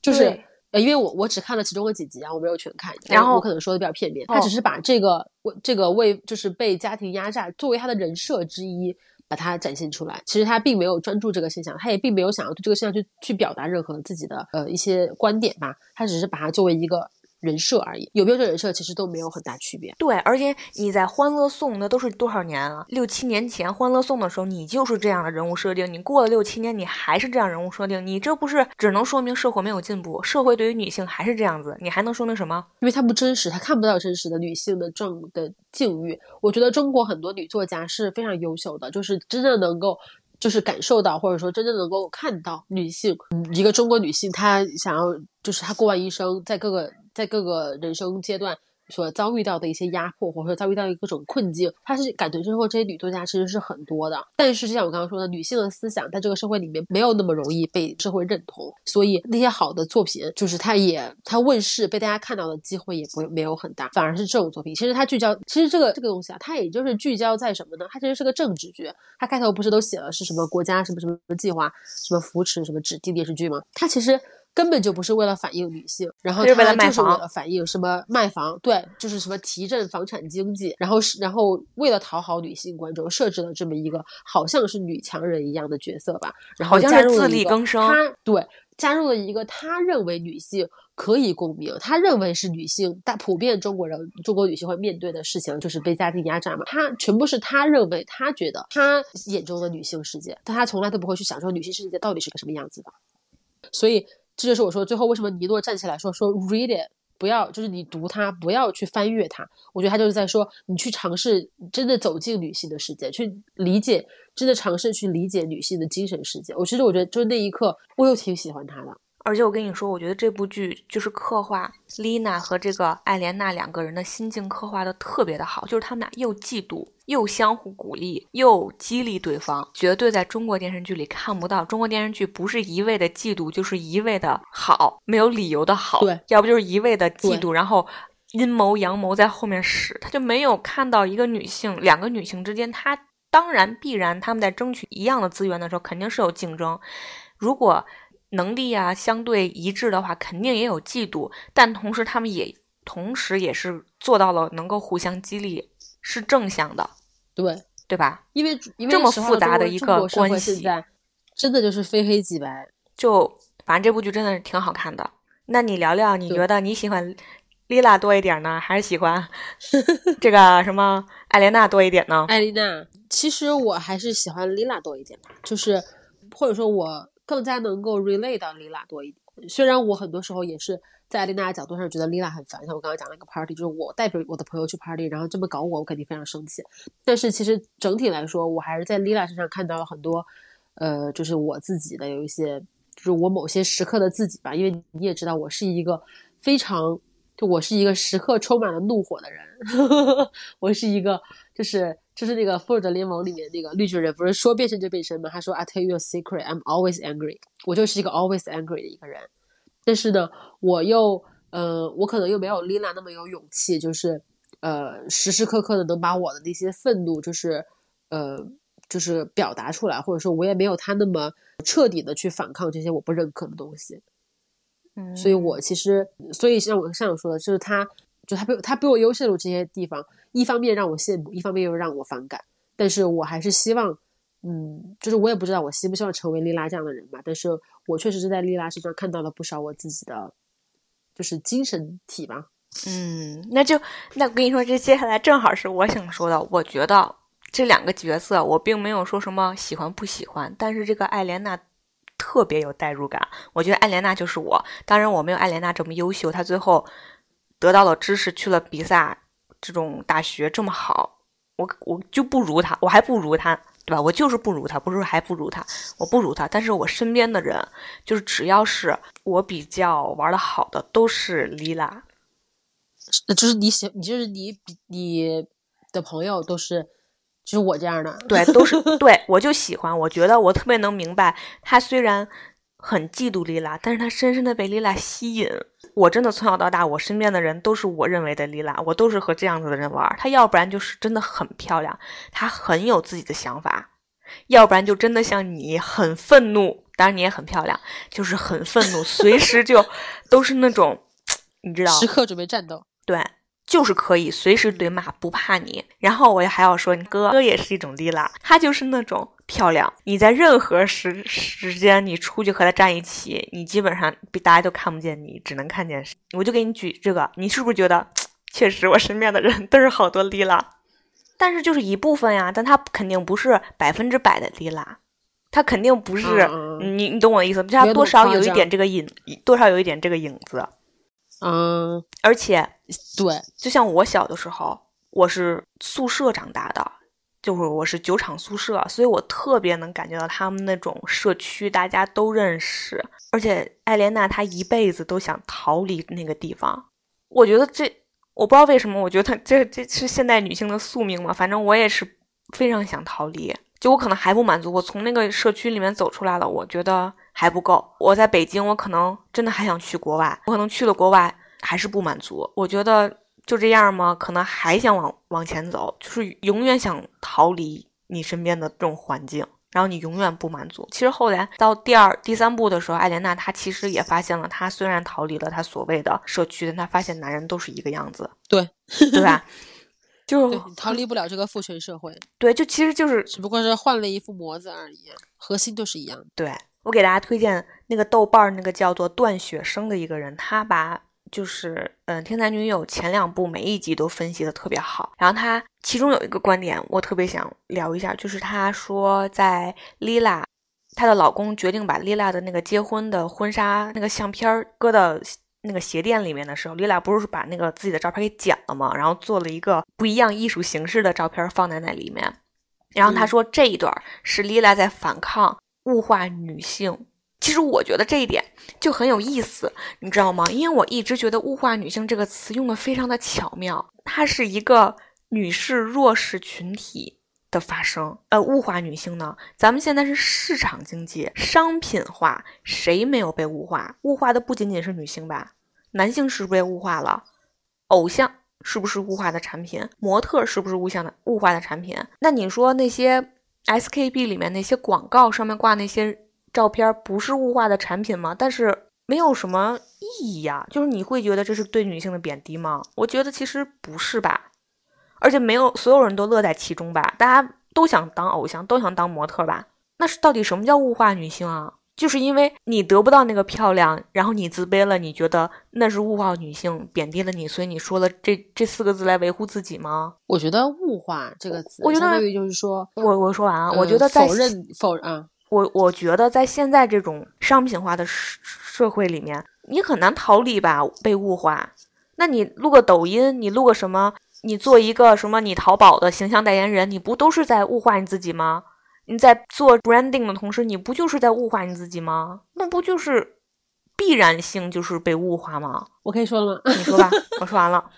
就是呃，因为我我只看了其中的几集啊，我没有全看，然后我可能说的比较片面。他只是把这个为这个为就是被家庭压榨作为他的人设之一，把它展现出来。其实他并没有专注这个现象，他也并没有想要对这个现象去去表达任何自己的呃一些观点吧。他只是把它作为一个。人设而已，有没有这人设其实都没有很大区别。对，而且你在《欢乐颂》那都是多少年了？六七年前《欢乐颂》的时候，你就是这样的人物设定。你过了六七年，你还是这样人物设定，你这不是只能说明社会没有进步，社会对于女性还是这样子，你还能说明什么？因为它不真实，它看不到真实的女性的状的境遇。我觉得中国很多女作家是非常优秀的，就是真正能够就是感受到，或者说真正能够看到女性，一个中国女性她想要就是她过完一生在各个。在各个人生阶段所遭遇到的一些压迫，或者说遭遇到各种困境，她是感同身受。这些女作家其实是很多的，但是就像我刚刚说的，女性的思想在这个社会里面没有那么容易被社会认同，所以那些好的作品，就是它也它问世被大家看到的机会也不没有很大，反而是这种作品，其实它聚焦，其实这个这个东西啊，它也就是聚焦在什么呢？它其实是个政治剧，它开头不是都写了是什么国家什么什么计划，什么扶持什么指定电视剧吗？它其实。根本就不是为了反映女性，然后他就是为了反映什么卖房，对，就是什么提振房产经济，然后是然后为了讨好女性观众，设置了这么一个好像是女强人一样的角色吧，然后加入了一个他对加入了一个他认为女性可以共鸣，他认为是女性大普遍中国人中国女性会面对的事情就是被家庭压榨嘛，他全部是他认为他觉得他眼中的女性世界，但他从来都不会去想说女性世界到底是个什么样子的，所以。这就是我说最后为什么尼诺站起来说说 read it，不要就是你读它，不要去翻阅它。我觉得他就是在说你去尝试真的走进女性的世界，去理解，真的尝试去理解女性的精神世界。我其实我觉得就是那一刻我又挺喜欢他的。而且我跟你说，我觉得这部剧就是刻画丽娜和这个艾莲娜两个人的心境刻画的特别的好，就是他们俩又嫉妒，又相互鼓励，又激励对方。绝对在中国电视剧里看不到，中国电视剧不是一味的嫉妒，就是一味的好，没有理由的好。对，要不就是一味的嫉妒，然后阴谋阳谋在后面使，他就没有看到一个女性，两个女性之间，她当然必然他们在争取一样的资源的时候，肯定是有竞争。如果能力啊，相对一致的话，肯定也有嫉妒，但同时他们也同时也是做到了能够互相激励，是正向的，对对吧？因为因为这么复杂的一个关系，真的就是非黑即白。就反正这部剧真的是挺好看的。那你聊聊，你觉得你喜欢丽娜多一点呢，还是喜欢 这个什么艾莲娜多一点呢？艾莲娜，其实我还是喜欢丽娜多一点吧，就是或者说我。更加能够 relate 到丽娜多一点，虽然我很多时候也是在丽娜的角度上觉得 Lila 很烦，像我刚刚讲那个 party，就是我代表我的朋友去 party，然后这么搞我，我肯定非常生气。但是其实整体来说，我还是在 Lila 身上看到了很多，呃，就是我自己的有一些，就是我某些时刻的自己吧。因为你也知道，我是一个非常，就我是一个时刻充满了怒火的人，我是一个就是。就是那个《复仇者联盟》里面那个绿巨人，不是说变身就变身吗？他说：“I tell you a secret, I'm always angry。”我就是一个 always angry 的一个人。但是呢，我又，呃，我可能又没有 Lina 那么有勇气，就是呃时时刻刻的能把我的那些愤怒，就是呃就是表达出来，或者说我也没有他那么彻底的去反抗这些我不认可的东西。嗯，所以我其实，所以像我像我说的，就是他，就他比他比我优秀的这些地方，一方面让我羡慕，一方面又让我反感。但是我还是希望，嗯，就是我也不知道我希不希望成为莉拉这样的人吧。但是我确实是在莉拉身上看到了不少我自己的，就是精神体吧。嗯，那就那我跟你说，这接下来正好是我想说的。我觉得这两个角色，我并没有说什么喜欢不喜欢，但是这个艾莲娜特别有代入感。我觉得艾莲娜就是我，当然我没有艾莲娜这么优秀，她最后得到了知识，去了比萨这种大学这么好，我我就不如他，我还不如他，对吧？我就是不如他，不是说还不如他，我不如他。但是我身边的人，就是只要是我比较玩的好的，都是莉拉。那就是你喜，你就是你比你的朋友都是，就是我这样的，对，都是 对，我就喜欢。我觉得我特别能明白，他虽然很嫉妒莉拉，但是他深深的被莉拉吸引。我真的从小到大，我身边的人都是我认为的莉拉，我都是和这样子的人玩。她要不然就是真的很漂亮，她很有自己的想法；要不然就真的像你很愤怒，当然你也很漂亮，就是很愤怒，随 时就都是那种，你知道，时刻准备战斗。对，就是可以随时对骂，不怕你。然后我还要说，你哥哥也是一种莉拉，他就是那种漂亮。你在任何时时间，你出去和他站一起，你基本上比大家都看不见你，只能看见。我就给你举这个，你是不是觉得确实我身边的人都是好多莉拉？但是就是一部分呀，但他肯定不是百分之百的莉拉，他肯定不是。你你懂我的意思？他多少有一点这个影，多少有一点这个影子。嗯，而且对，就像我小的时候，我是宿舍长大的，就是我是酒厂宿舍，所以我特别能感觉到他们那种社区大家都认识。而且艾莲娜她一辈子都想逃离那个地方，我觉得这我不知道为什么，我觉得这这是现代女性的宿命嘛。反正我也是非常想逃离，就我可能还不满足，我从那个社区里面走出来了，我觉得。还不够，我在北京，我可能真的还想去国外，我可能去了国外还是不满足。我觉得就这样吗？可能还想往往前走，就是永远想逃离你身边的这种环境，然后你永远不满足。其实后来到第二、第三部的时候，艾莲娜她其实也发现了，她虽然逃离了她所谓的社区，但她发现男人都是一个样子，对对吧？就 是逃离不了这个父权社会，对，就其实就是只不过是换了一副模子而已，核心都是一样的，对。我给大家推荐那个豆瓣那个叫做段雪生的一个人，他把就是嗯《天才女友》前两部每一集都分析的特别好。然后他其中有一个观点，我特别想聊一下，就是他说在莉拉她的老公决定把莉拉的那个结婚的婚纱那个相片搁到那个鞋店里面的时候，莉拉不是把那个自己的照片给剪了吗？然后做了一个不一样艺术形式的照片放在那里面。然后他说这一段是莉拉在反抗。物化女性，其实我觉得这一点就很有意思，你知道吗？因为我一直觉得“物化女性”这个词用的非常的巧妙，它是一个女士弱势群体的发声。呃，物化女性呢？咱们现在是市场经济，商品化，谁没有被物化？物化的不仅仅是女性吧？男性是不是被物化了？偶像是不是物化的产品？模特是不是物象的物化的产品？那你说那些？SKB 里面那些广告上面挂那些照片，不是物化的产品吗？但是没有什么意义呀。就是你会觉得这是对女性的贬低吗？我觉得其实不是吧。而且没有所有人都乐在其中吧？大家都想当偶像，都想当模特吧？那是到底什么叫物化女性啊？就是因为你得不到那个漂亮，然后你自卑了，你觉得那是物化女性，贬低了你，所以你说了这这四个字来维护自己吗？我觉得物化这个词，我觉得就是说，我我说完啊，我觉得在否认否认，我我觉得在现在这种商品化的社社会里面，你很难逃离吧被物化。那你录个抖音，你录个什么？你做一个什么？你淘宝的形象代言人，你不都是在物化你自己吗？你在做 branding 的同时，你不就是在物化你自己吗？那不就是必然性就是被物化吗？我可以说了吗？你说吧，我说完了。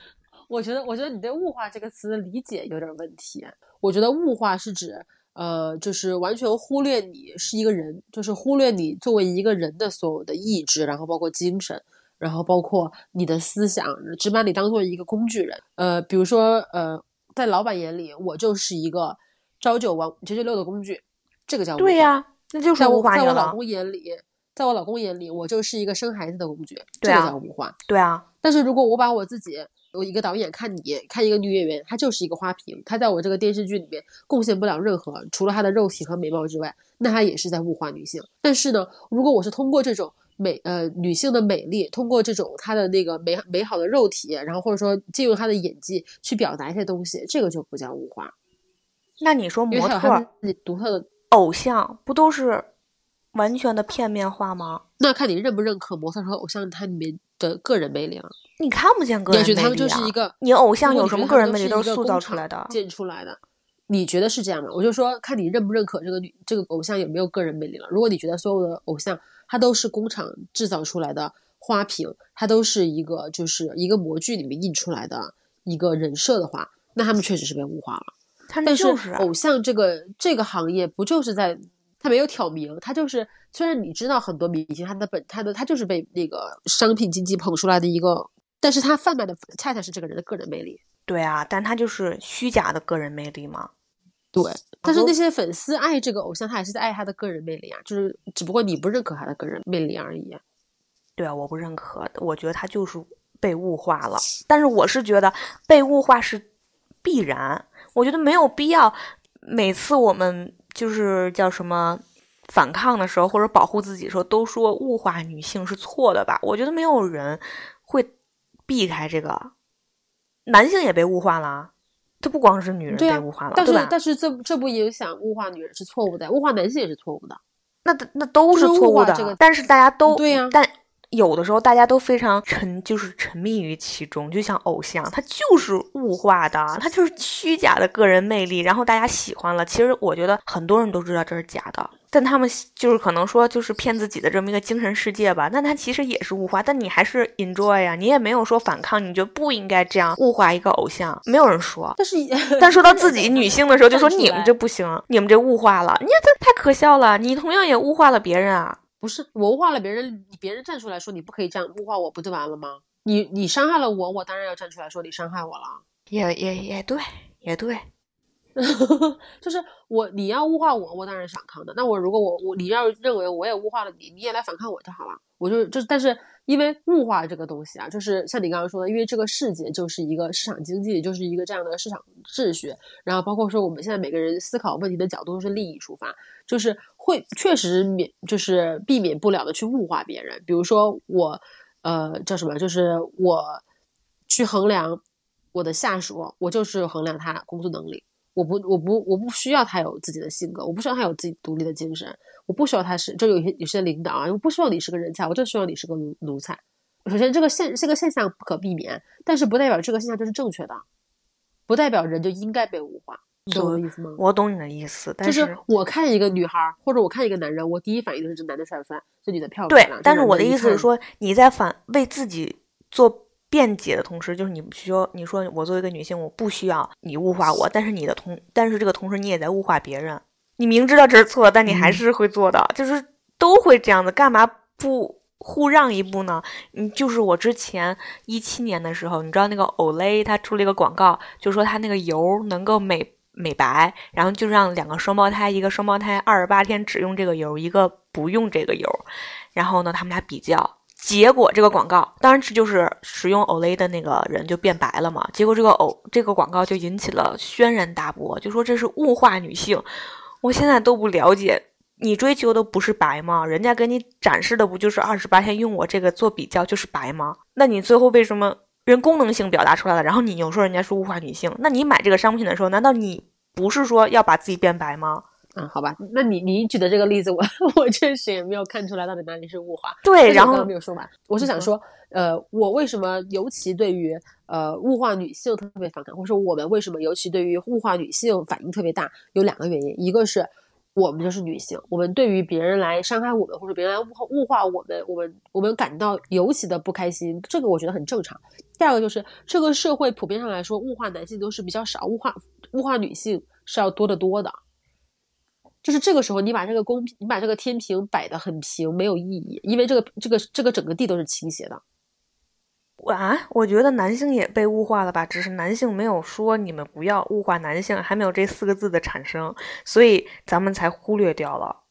我觉得，我觉得你对“物化”这个词的理解有点问题。我觉得“物化”是指，呃，就是完全忽略你是一个人，就是忽略你作为一个人的所有的意志，然后包括精神，然后包括你的思想，只把你当做一个工具人。呃，比如说，呃，在老板眼里，我就是一个朝九晚九九六的工具，这个叫对呀，那就是在我物化在我老。公眼里，在我老公眼里，我就是一个生孩子的工具，这个叫物化。对啊，但是如果我把我自己，我一个导演看你看一个女演员，她就是一个花瓶，她在我这个电视剧里面贡献不了任何，除了她的肉体和美貌之外，那她也是在物化女性。但是呢，如果我是通过这种美呃女性的美丽，通过这种她的那个美美好的肉体，然后或者说借用她的演技去表达一些东西，这个就不叫物化，那你说模特自己独特的。偶像不都是完全的片面化吗？那看你认不认可模特和偶像它里面的个人魅力了。你看不见个人魅力、啊。也许他们就是一个你偶像有什么个人魅力都是塑造出来的。建出来的。你觉得是这样吗？我就说看你认不认可这个女这个偶像有没有个人魅力了。如果你觉得所有的偶像他都是工厂制造出来的花瓶，他都是一个就是一个模具里面印出来的一个人设的话，那他们确实是被物化了。他但就是啊偶像这个这个行业不就是在他没有挑明，他就是虽然你知道很多明星他的本他的他就是被那个商品经济捧出来的一个，但是他贩卖的恰恰是这个人的个人魅力。对啊，但他就是虚假的个人魅力嘛。对，但是那些粉丝爱这个偶像，他还是在爱他的个人魅力啊，就是只不过你不认可他的个人魅力而已。对啊，我不认可，我觉得他就是被物化了。但是我是觉得被物化是必然，我觉得没有必要每次我们就是叫什么反抗的时候或者保护自己的时候都说物化女性是错的吧？我觉得没有人会避开这个，男性也被物化了，这不光是女人被物化了，但是对吧？但是这这不影响物化女人是错误的，物化男性也是错误的。那那都是错误的，但是大家都对呀但有的时候大家都非常沉，就是沉迷于其中，就像偶像，他就是物化的，他就是虚假的个人魅力，然后大家喜欢了。其实我觉得很多人都知道这是假的，但他们就是可能说就是骗自己的这么一个精神世界吧。那他其实也是物化，但你还是 enjoy 呀、你也没有说反抗，你就不应该这样物化一个偶像，没有人说。但是但说到自己 女性的时候，就说你们这不行，你们这物化了，你这太可笑了，你同样也物化了别人啊。不是我物化了别人，别人站出来说你不可以这样物化我，不就完了吗？你你伤害了我，我当然要站出来说你伤害我了。也也也对，也对，就是我你要物化我，我当然是反抗的。那我如果我我你要认为我也物化了你，你也来反抗我就好了。我就就是，但是因为物化这个东西啊，就是像你刚刚说的，因为这个世界就是一个市场经济，就是一个这样的市场秩序。然后包括说我们现在每个人思考问题的角度都是利益出发，就是会确实免就是避免不了的去物化别人。比如说我呃叫什么，就是我去衡量我的下属，我就是衡量他工作能力。我不，我不，我不需要他有自己的性格，我不需要他有自己独立的精神，我不需要他是，就有些有些领导啊，我不希望你是个人才，我就希望你是个奴奴才。首先，这个现这个现象不可避免，但是不代表这个现象就是正确的，不代表人就应该被物化，你懂我的意思吗？我懂你的意思，但就是我看一个女孩儿，或者我看一个男人，我第一反应就是这男的帅不帅，这女的漂不漂对。，但是我的意思是说，你在反为自己做辩解的同时，就是你不需要你说我作为一个女性，我不需要你物化我，但是你的同，但是这个同时你也在物化别人，你明知道这是错，但你还嗯是会做的，就是都会这样子，干嘛不？互让一步呢？嗯，就是我之前一七年的时候，你知道那个 Olay 它出了一个广告，就说它那个油能够美美白，然后就让两个双胞胎，一个双胞胎二十八天只用这个油，一个不用这个油，然后呢，他们俩比较，结果这个广告，当然这就是使用 Olay 的那个人就变白了嘛。结果这个欧这个广告就引起了轩然大波，就说这是物化女性。我现在都不了解，你追求的不是白吗？人家给你展示的不就是二十八天用我这个做比较就是白吗？那你最后为什么人功能性表达出来了，然后你又说人家是物化女性？那你买这个商品的时候，难道你不是说要把自己变白吗？嗯，好吧，那你你举的这个例子，我 我确实也没有看出来到底哪里是物化。对，然后刚没有说完，我是想说，呃，我为什么尤其对于呃物化女性特别反感，或者说我们为什么尤其对于物化女性反应特别大？有两个原因，一个是我们就是女性，我们对于别人来伤害我们或者别人来物化物化我们，我们我们感到尤其的不开心，这个我觉得很正常。第二个就是这个社会普遍上来说，物化男性都是比较少，物化物化女性是要多得多的。就是这个时候，你把这个公平，你把这个天平摆得很平，没有意义，因为这个这个这个整个地都是倾斜的。啊，我觉得男性也被物化了吧，只是男性没有说你们不要物化男性，还没有这四个字的产生，所以咱们才忽略掉了。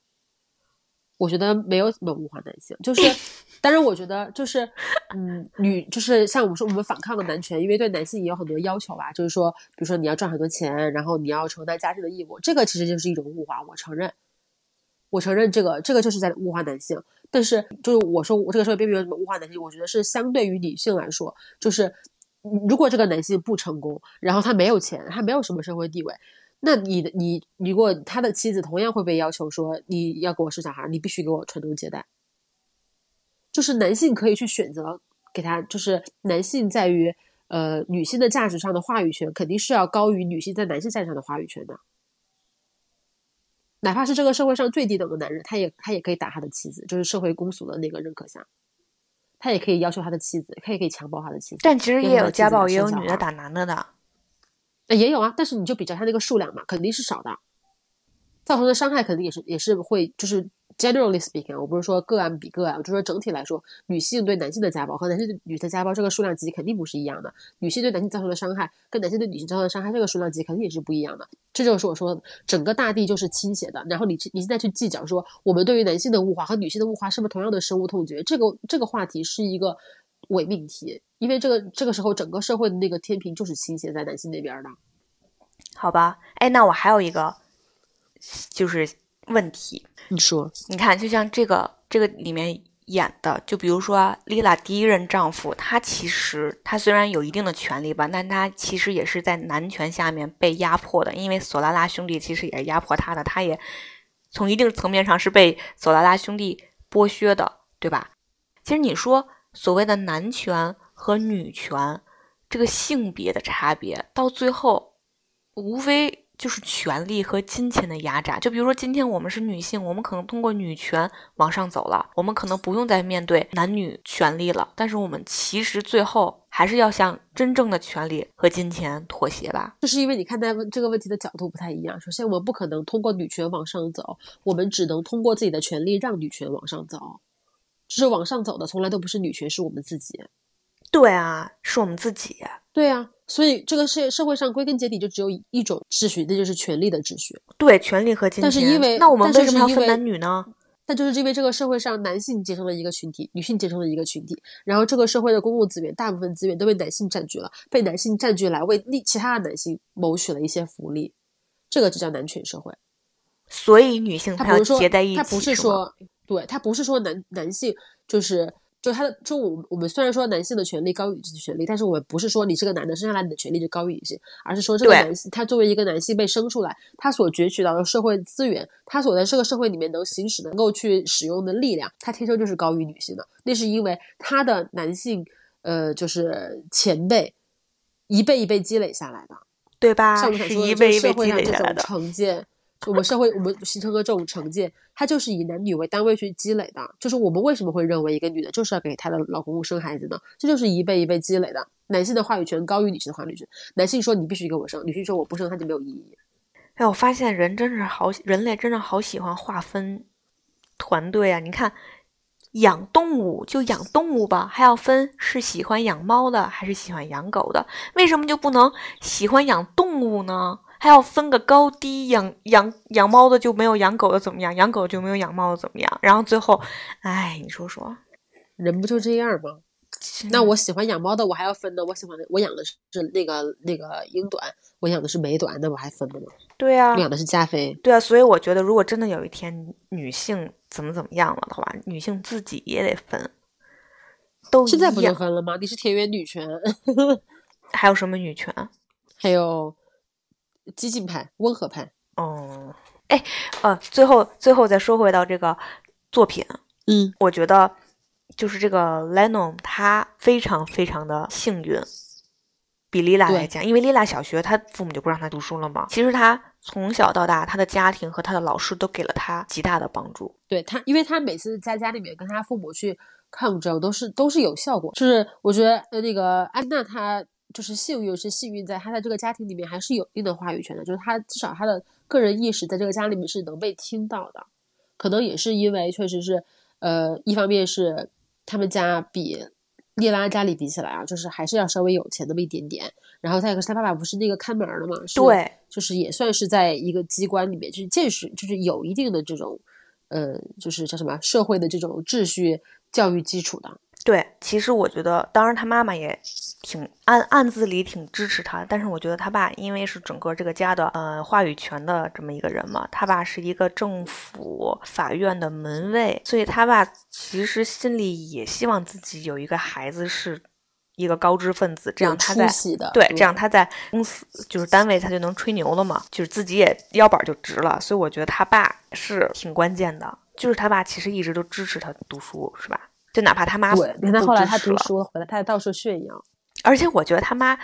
我觉得没有怎么物化男性，就是，但是我觉得就是，嗯，女就是像我们说我们反抗了男权，因为对男性也有很多要求吧，就是说，比如说你要赚很多钱，然后你要承担家庭的义务，这个其实就是一种物化，我承认，我承认这个这个就是在物化男性。但是就是我说我这个社会并没有什么物化男性，我觉得是相对于女性来说，就是如果这个男性不成功，然后他没有钱，他没有什么社会地位。那你的你如果他的妻子同样会被要求说你要给我生小孩，你必须给我传宗接代。就是男性可以去选择给他，就是男性在于呃女性的价值上的话语权肯定是要高于女性在男性价值上的话语权的。哪怕是这个社会上最低等的男人，他也他也可以打他的妻子，就是社会公俗的那个认可下，他也可以要求他的妻子，他也可以强暴他的妻子。但其实也有家暴，也有女的打男的的。呃，也有啊，但是你就比较他那个数量嘛，肯定是少的，造成的伤害肯定也是也是会，就是 generally speaking，我不是说个案比个案，我就说整体来说，女性对男性的家暴和男性对女性的家暴这个数量级肯定不是一样的，女性对男性造成的伤害跟男性对女性造成的伤害这个数量级肯定也是不一样的。这就是我说的，整个大地就是倾斜的，然后你你现在去计较说我们对于男性的物化和女性的物化是不是同样的深恶痛绝，这个这个话题是一个伪命题，因为这个这个时候整个社会的那个天平就是倾斜在男性那边的。好吧，哎，那我还有一个就是问题，你说，你看，就像这个这个里面演的，就比如说丽拉第一任丈夫，他其实他虽然有一定的权利吧，但他其实也是在男权下面被压迫的，因为索拉拉兄弟其实也是压迫他的，他也从一定层面上是被索拉拉兄弟剥削的，对吧？其实你说所谓的男权和女权这个性别的差别，到最后无非就是权力和金钱的压榨。就比如说，今天我们是女性，我们可能通过女权往上走了，我们可能不用再面对男女权利了。但是我们其实最后还是要向真正的权利和金钱妥协吧。这是因为你看待问这个问题的角度不太一样。首先，我们不可能通过女权往上走，我们只能通过自己的权利让女权往上走。只是往上走的从来都不是女权，是我们自己。对啊，是我们自己。对啊，所以这个社社会上归根结底就只有一种秩序，那就是权力的秩序。对，权力和金钱。但是因为那我们为什么要分男女呢？但就是因为这个社会上男性结成了一个群体，女性结成了一个群体，然后这个社会的公共资源大部分资源都被男性占据了，被男性占据来为利其他的男性谋取了一些福利，这个就叫男权社会。所以女性才要他不是说结在一起，他不是说对她不是说男男性就是就他的就我们我们虽然说男性的权利高于女性的权利，但是我们不是说你是个男的生下来你的权利就高于女性，而是说这个男性他作为一个男性被生出来，他所攫取到的社会资源，他所在这个社会里面能行使能够去使用的力量，他天生就是高于女性的。那是因为他的男性呃就是前辈一辈一辈积累下来的。对吧？像我们想是说的，就是社一辈一辈会上这种积累下来的。成见，就我们社会我们形成的这种成见，它就是以男女为单位去积累的。就是我们为什么会认为一个女的就是要给她的老公生孩子呢？这就是一辈一辈积累的。男性的话语权高于女性的话语权，男性说你必须给我生，女性说我不生，他就没有意义。哎，我发现人真是好，人类真的好喜欢划分团队啊！你看，养动物就养动物吧，还要分是喜欢养猫的还是喜欢养狗的，为什么就不能喜欢养动物呢？还要分个高低，养养养猫的就没有养狗的怎么样，养狗就没有养猫的怎么样？然后最后，哎，你说说，人不就这样吗？那我喜欢养猫的，我还要分呢。我喜欢的，我养的是那个那个英短，我养的是美短，那我还分的吗？对啊我，养的是加菲。对啊，所以我觉得，如果真的有一天女性怎么怎么样了的话，女性自己也得分，都现在不就。分了吗？你是田园女权，还有什么女权？还有激进派、温和派。哦，哎，呃，最后最后再说回到这个作品，嗯，我觉得就是这个 Lennon 他非常非常的幸运，比丽拉对来讲，因为丽拉小学他父母就不让他读书了嘛。其实他从小到大，他的家庭和他的老师都给了他极大的帮助。对他，因为他每次在家里面跟他父母去抗争，都是都是有效果。就是我觉得呃，那个安娜她就是幸运是幸运在他在这个家庭里面还是有一定的话语权的，就是他至少他的个人意识在这个家里面是能被听到的。可能也是因为确实是呃，一方面是他们家比列拉家里比起来啊，就是还是要稍微有钱那么一点点。然后再一个是他爸爸不是那个看门的嘛，对，就是也算是在一个机关里面，就是见识，就是有一定的这种，呃，就是叫什么社会的这种秩序教育基础的。对，其实我觉得，当然他妈妈也挺暗暗自里挺支持他，但是我觉得他爸因为是整个这个家的呃话语权的这么一个人嘛，他爸是一个政府法院的门卫，所以他爸其实心里也希望自己有一个孩子是一个高知分子，这样他在对这样他在公司就是单位他就能吹牛了嘛，就是自己也腰板就直了，所以我觉得他爸是挺关键的，就是他爸其实一直都支持他读书，是吧？就哪怕他妈对，连他后来他读书了回来，他还到处炫耀。而且我觉得他妈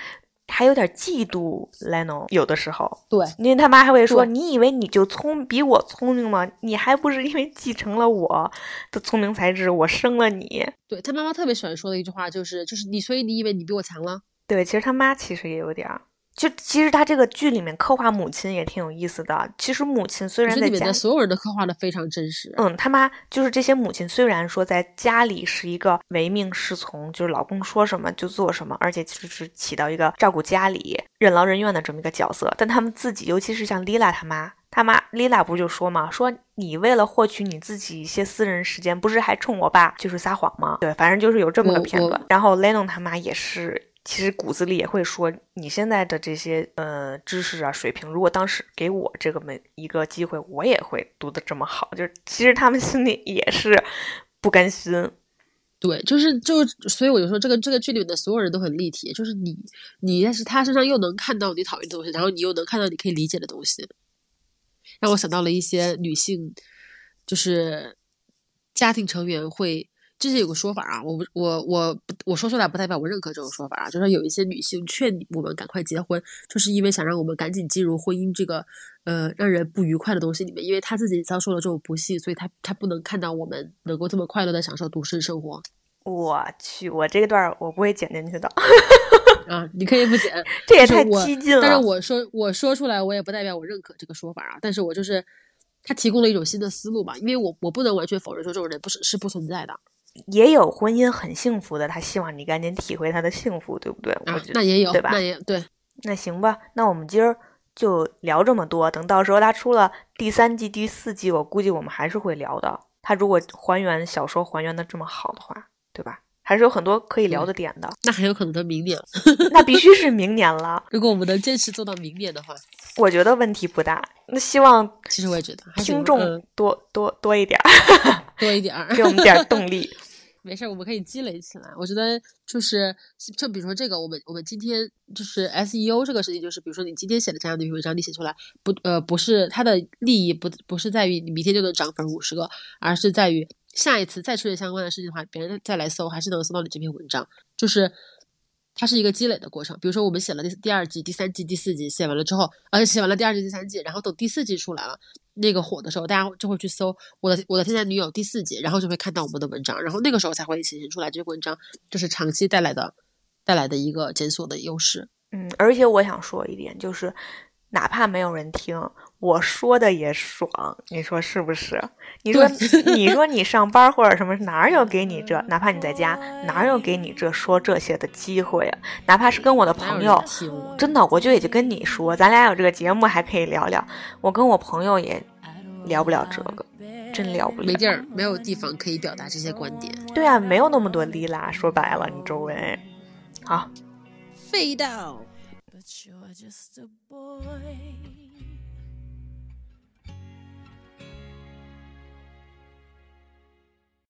还有点嫉妒 Leno，有的时候。对，因为他妈还会说：“你以为你就聪比我聪明吗？你还不是因为继承了我的聪明才智，我生了你。”对他妈妈特别喜欢说的一句话就是：“就是你，所以你以为你比我强了？”对，其实他妈其实也有点儿。就其实他这个剧里面刻画母亲也挺有意思的。其实母亲虽然在家，所有人都刻画的非常真实。嗯，他妈就是这些母亲，虽然说在家里是一个唯命是从，就是老公说什么就做什么，而且其实是起到一个照顾家里、任劳任怨的这么一个角色。但他们自己，尤其是像 Lila 他妈，他妈丽拉不就说嘛，说你为了获取你自己一些私人时间，不是还冲我爸就是撒谎吗？对，反正就是有这么个片段。然后 Leno 他妈也是。其实骨子里也会说，你现在的这些呃知识啊水平，如果当时给我这个每一个机会，我也会读的这么好。就是其实他们心里也是不甘心。对，就是就所以我就说，这个这个剧里面的所有人都很立体。就是你你在是他身上又能看到你讨厌的东西，然后你又能看到你可以理解的东西，让我想到了一些女性，就是家庭成员会。之前有个说法啊，我不我我我说出来不代表我认可这种说法啊，就是有一些女性劝我们赶快结婚，就是因为想让我们赶紧进入婚姻这个呃让人不愉快的东西里面，因为她自己遭受了这种不幸，所以她她不能看到我们能够这么快乐的享受独身生活。我去，我这段我不会剪进去的 啊，你可以不剪，这也太激进了。但是我说我说出来，我也不代表我认可这个说法啊，但是我就是他提供了一种新的思路吧，因为我我不能完全否认说这种人不是是不存在的。也有婚姻很幸福的，他希望你赶紧体会他的幸福，对不对？啊，那也有，对吧？那也对。那行吧，那我们今儿就聊这么多。等到时候他出了第三季、第四季，我估计我们还是会聊的。他如果还原小说还原的这么好的话，对吧？还是有很多可以聊的点的。那很有可能到明年，那必须是明年了。如果我们能坚持做到明年的话，我觉得问题不大。那希望，其实我也觉得听众多多多一点，多一点，给我们点动力。没事，我们可以积累起来。我觉得就是，就比如说这个，我们我们今天就是 SEO 这个事情，就是比如说你今天写的这样的一篇文章，你写出来不呃不是它的利益不不是在于你明天就能涨粉五十个，而是在于下一次再出现相关的事情的话，别人再来搜还是能搜到你这篇文章，就是它是一个积累的过程。比如说我们写了第第二季、第三季、第四季，写完了之后，而且写完了第二季、第三季，然后等第四季出来了。那个火的时候，大家就会去搜我的我的天才女友第四季，然后就会看到我们的文章，然后那个时候才会显现出来这个文章就是长期带来的带来的一个检索的优势。嗯，而且我想说一点，就是哪怕没有人听，我说的也爽，你说是不是？你说你说你上班或者什么，哪有给你这？哪怕你在家，哪有给你这说这些的机会啊？哪怕是跟我的朋友，真的，我就也就跟你说，咱俩有这个节目还可以聊聊。我跟我朋友也。聊不了这个，真聊不了。没地儿，没有地方可以表达这些观点。对啊，没有那么多丽拉。说白了，你周围，好，飞到。